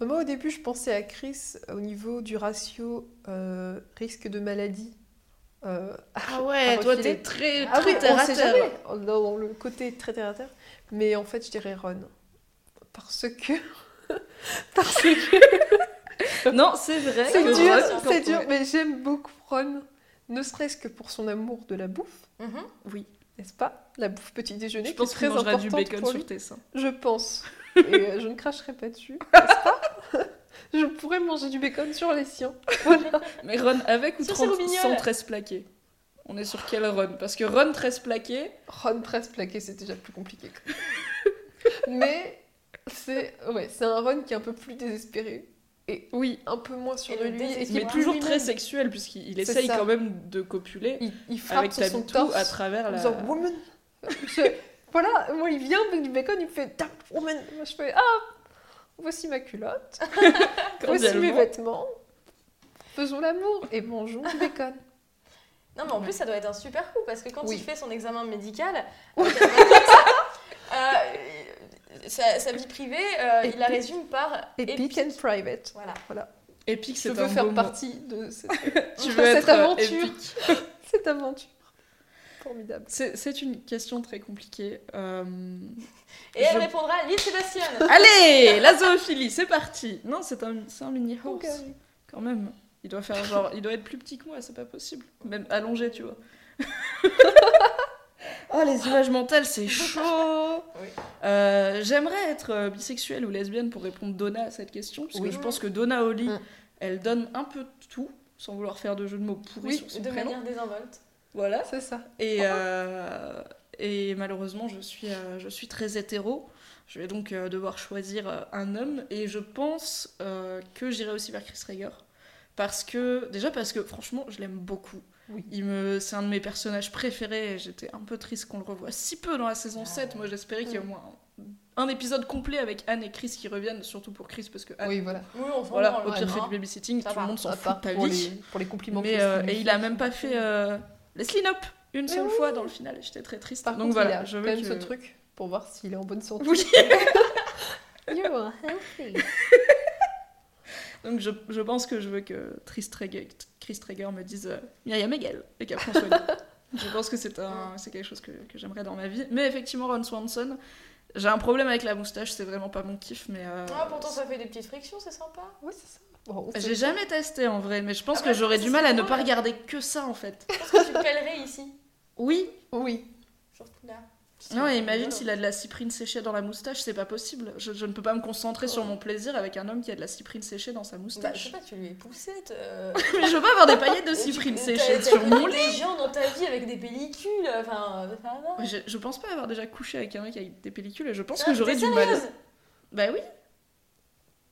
Moi, au début, je pensais à Chris au niveau du ratio euh, risque de maladie. Euh, Ah ouais, toi, t'es très, Ah très oui, terre on à terre. jamais. Dans le côté très terre à terre. Mais en fait, je dirais Ron. Parce que. Parce que. Non, c'est vrai. C'est dur, c'est dur, mais j'aime beaucoup Ron. Ne serait-ce que pour son amour de la bouffe, Mhm. Oui, n'est-ce pas? La bouffe petit déjeuner je qui pense est qu'il très mangera du importante bacon pour sur tes seins. Je pense. Et euh, je ne cracherai pas dessus, n'est-ce pas? Je pourrais manger du bacon sur les siens. Voilà. Mais Ron avec ou Sur 30 ses roubignoles. sans 13 plaqués? On est sur quel Ron? Parce que Ron 13 plaqués, Ron presse plaqué, c'est déjà plus compliqué. Mais c'est ouais, c'est un Ron qui est un peu plus désespéré et oui, un peu moins de le lui. mais est toujours très sexuel, puisqu'il essaye ça. quand même de copuler Il, il frappe avec sur son torse à travers en la. disant Woman. Je- Voilà, moi il vient avec du bacon, il me fait Damn, Woman. Moi je fais Ah, voici ma culotte, voici mes vêtements. Faisons l'amour et mangeons du bacon. Non, mais en plus, ça doit être un super coup parce que quand Oui. il fait son examen médical, avec un médecin, sa, sa vie privée, euh, il la Epic. résume par Epic and private. Voilà. Épique, Je c'est veux un faire beau mot. partie de cette, Tu de veux cette être euh, aventure. cette aventure. Formidable. C'est une question très compliquée. Euh, Et elle Je- répondra Lille Sébastien. Allez, la zoophilie, c'est parti. Non, c'est un, c'est un mini horse. Ok. Quand même. Il doit faire genre, il doit être plus petit que moi, c'est pas possible. Même allongé, tu vois. Oh, les images mentales, c'est chaud. Oui. Euh, J'aimerais être euh, bisexuelle ou lesbienne pour répondre Donna à cette question, parce Oui. que je pense que Donna Oli, Mm. elle donne un peu de tout, sans vouloir faire de jeu de mots pourris Oui, sur son De prénom. manière désinvolte. Voilà. C'est ça. Et, euh, et malheureusement, je suis, euh, je suis très hétéro. Je vais donc euh, devoir choisir euh, un homme. Et je pense euh, que j'irai aussi vers Chris Rager. Parce que, déjà parce que franchement, je l'aime beaucoup. Oui. Il me, c'est un de mes personnages préférés. et J'étais un peu triste qu'on le revoie si peu dans la saison 7. Moi, j'espérais qu'il y ait au moins un, un épisode complet avec Anne et Chris qui reviennent, surtout pour Chris, parce que Anne, Oui, voilà. Oui, on s'en voilà, branle, au pire, fait du babysitting, Ça tout va, le monde s'en fout de ta pour vie. les, pour les compliments. Mais, euh, et il a même pas fait. euh, Leslie Knope une seule oui. fois dans le final. J'étais très triste. Par Donc contre, voilà, il a je quand veux même que... ce truc pour voir s'il est en bonne santé. Oui. You are healthy. Donc je, je pense que je veux que Chris Traeger, Chris Traeger me dise euh, Myriam Hegel et qu'après on. Je pense que c'est un, c'est quelque chose que, que j'aimerais dans ma vie. Mais effectivement, Ron Swanson, j'ai un problème avec la moustache, c'est vraiment pas mon kiff, mais. euh, Ah, pourtant, ça fait des petites frictions, c'est sympa. Ouais, c'est ça. Bon, on J'ai jamais testé en vrai, mais je pense Ah que bah, j'aurais du mal à ne pas regarder que ça en fait. Je pense que tu pèlerais ici. Oui. Oui. Surtout là. Non, et imagine s'il a de la cyprine séchée dans la moustache, c'est pas possible. Je, je ne peux pas me concentrer sur mon plaisir avec un homme qui a de la cyprine séchée dans sa Bah, je moustache. sais pas, tu lui es poussette. euh. mais je veux pas avoir des paillettes de cyprine séchée sur mon lit. des gens dans ta vie avec des pellicules. Enfin, ça va. Mais Je, je pense pas avoir déjà couché avec un mec avec des pellicules et je pense Ah, que j'aurais du mal. Bah oui.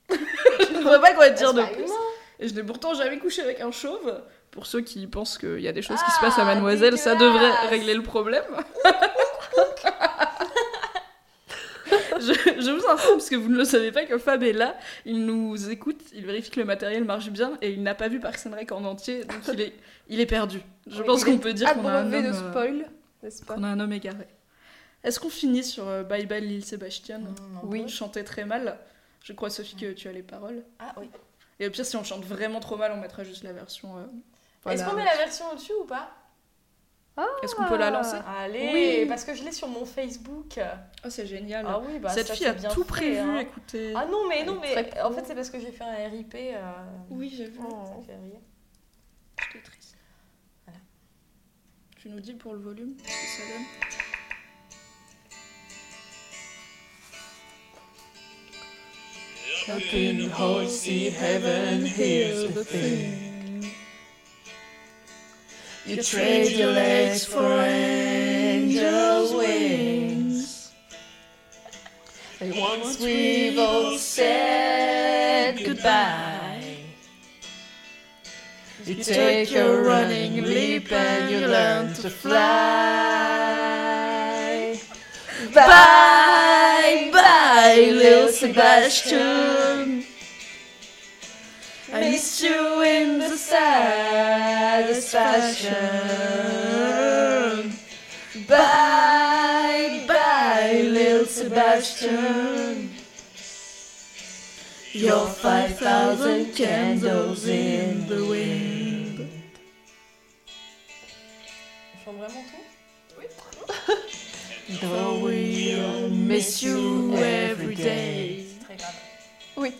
je ne vois pas quoi te dire C'est de plus. Et je n'ai pourtant jamais couché avec un chauve. Pour ceux qui pensent qu'il y a des choses qui Ah, se passent à Mademoiselle, ça devrait régler le problème. je, je vous informe, parce que vous ne le savez pas, que Fab est là, il nous écoute, il vérifie que le matériel marche bien, et il n'a pas vu Parks and Rec en entier, donc il est, il est perdu. Je Oui, pense qu'on peut dire qu'on a, un homme, de euh, spoil, n'est-ce pas qu'on a un homme égaré. Est-ce qu'on finit sur euh, Bye Bye Lil Sébastien Oui. Chanter très mal. Je crois, Sophie, que tu as les paroles. Ah oui. Et au pire, si on chante vraiment trop mal, on mettra juste la version. euh, Voilà. Est-ce qu'on met la version au-dessus ou pas? Est-ce qu'on peut la lancer? Allez, Oui. parce que je l'ai sur mon Facebook. Oh, c'est génial. Ah oui, bah Cette ça, fille a bien tout fait, prévu, hein. écoutez. Ah non, mais non, mais en fait, c'est parce que j'ai fait un RIP. euh, Oui, j'ai vu. Oh. Ça fait rire. J'étais triste. Voilà. Tu nous dis pour le volume ce que ça donne Up in horsey heaven, here's the thing. You trade your legs for angels' wings. And once we've all said goodbye, you take your running leap and you learn to fly. Bye, bye, little Sebastian. Fashion. Bye, bye, little Sebastian. You're 5,000 candles in the wind. Chante vraiment tout? Though we'll miss you every day. C'est très grave. Oui.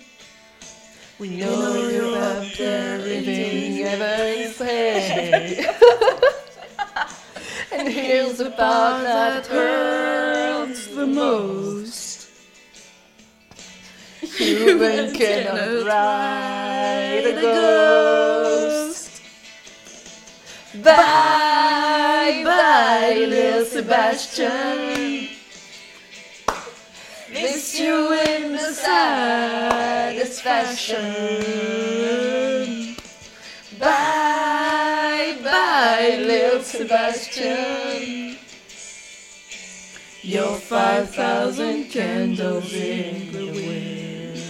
We know you're up there living every day. and here's the part that hurts the most. Human cannot ride a ghost. Bye, bye, little Sebastian. Miss you in the saddest fashion. Bye, bye, little Sebastian. You're 5,000 candles in the wind.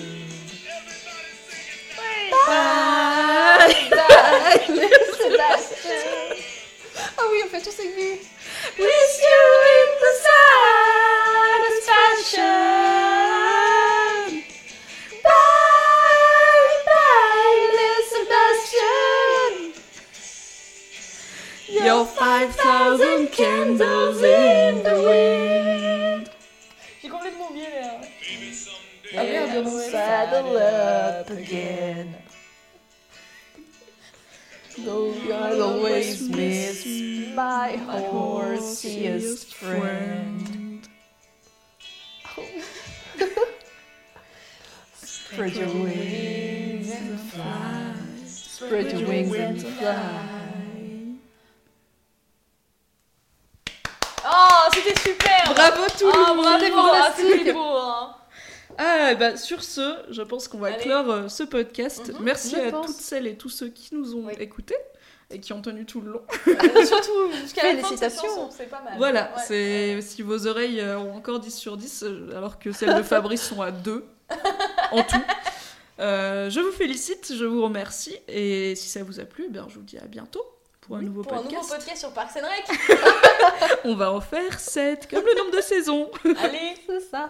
Bye, bye, little Sebastian. Ah oui, on fait tous aigus. Miss you in the saddest fashion. Bye, bye, little Sebastian. You're 5,000 candles in the wind. J'ai complètement oublié les. euh, Ah merde, saddle up again. Though you'll always miss my horsiest friend. Spread your wings and fly. Spread your wings and fly. Oh, c'était super Bravo tout le Oh, monde bravo, c'était beau hein. Ah, bah, sur ce, je pense qu'on va Allez. clore euh, ce podcast. Mhm, Merci à pense. toutes celles et tous ceux qui nous ont Oui. écoutés et qui ont tenu tout le long. Euh, Surtout jusqu'à la chanson, c'est pas mal. Voilà, Ouais. c'est si vos oreilles euh, ont encore 10 sur 10, euh, alors que celles de Fabrice sont à 2 en tout. Euh, je vous félicite, je vous remercie, et si ça vous a plu, bien, je vous dis à bientôt pour un nouveau Pour un podcast. nouveau podcast sur Parks and Rec. On va en faire 7, comme le nombre de saisons. Allez C'est ça.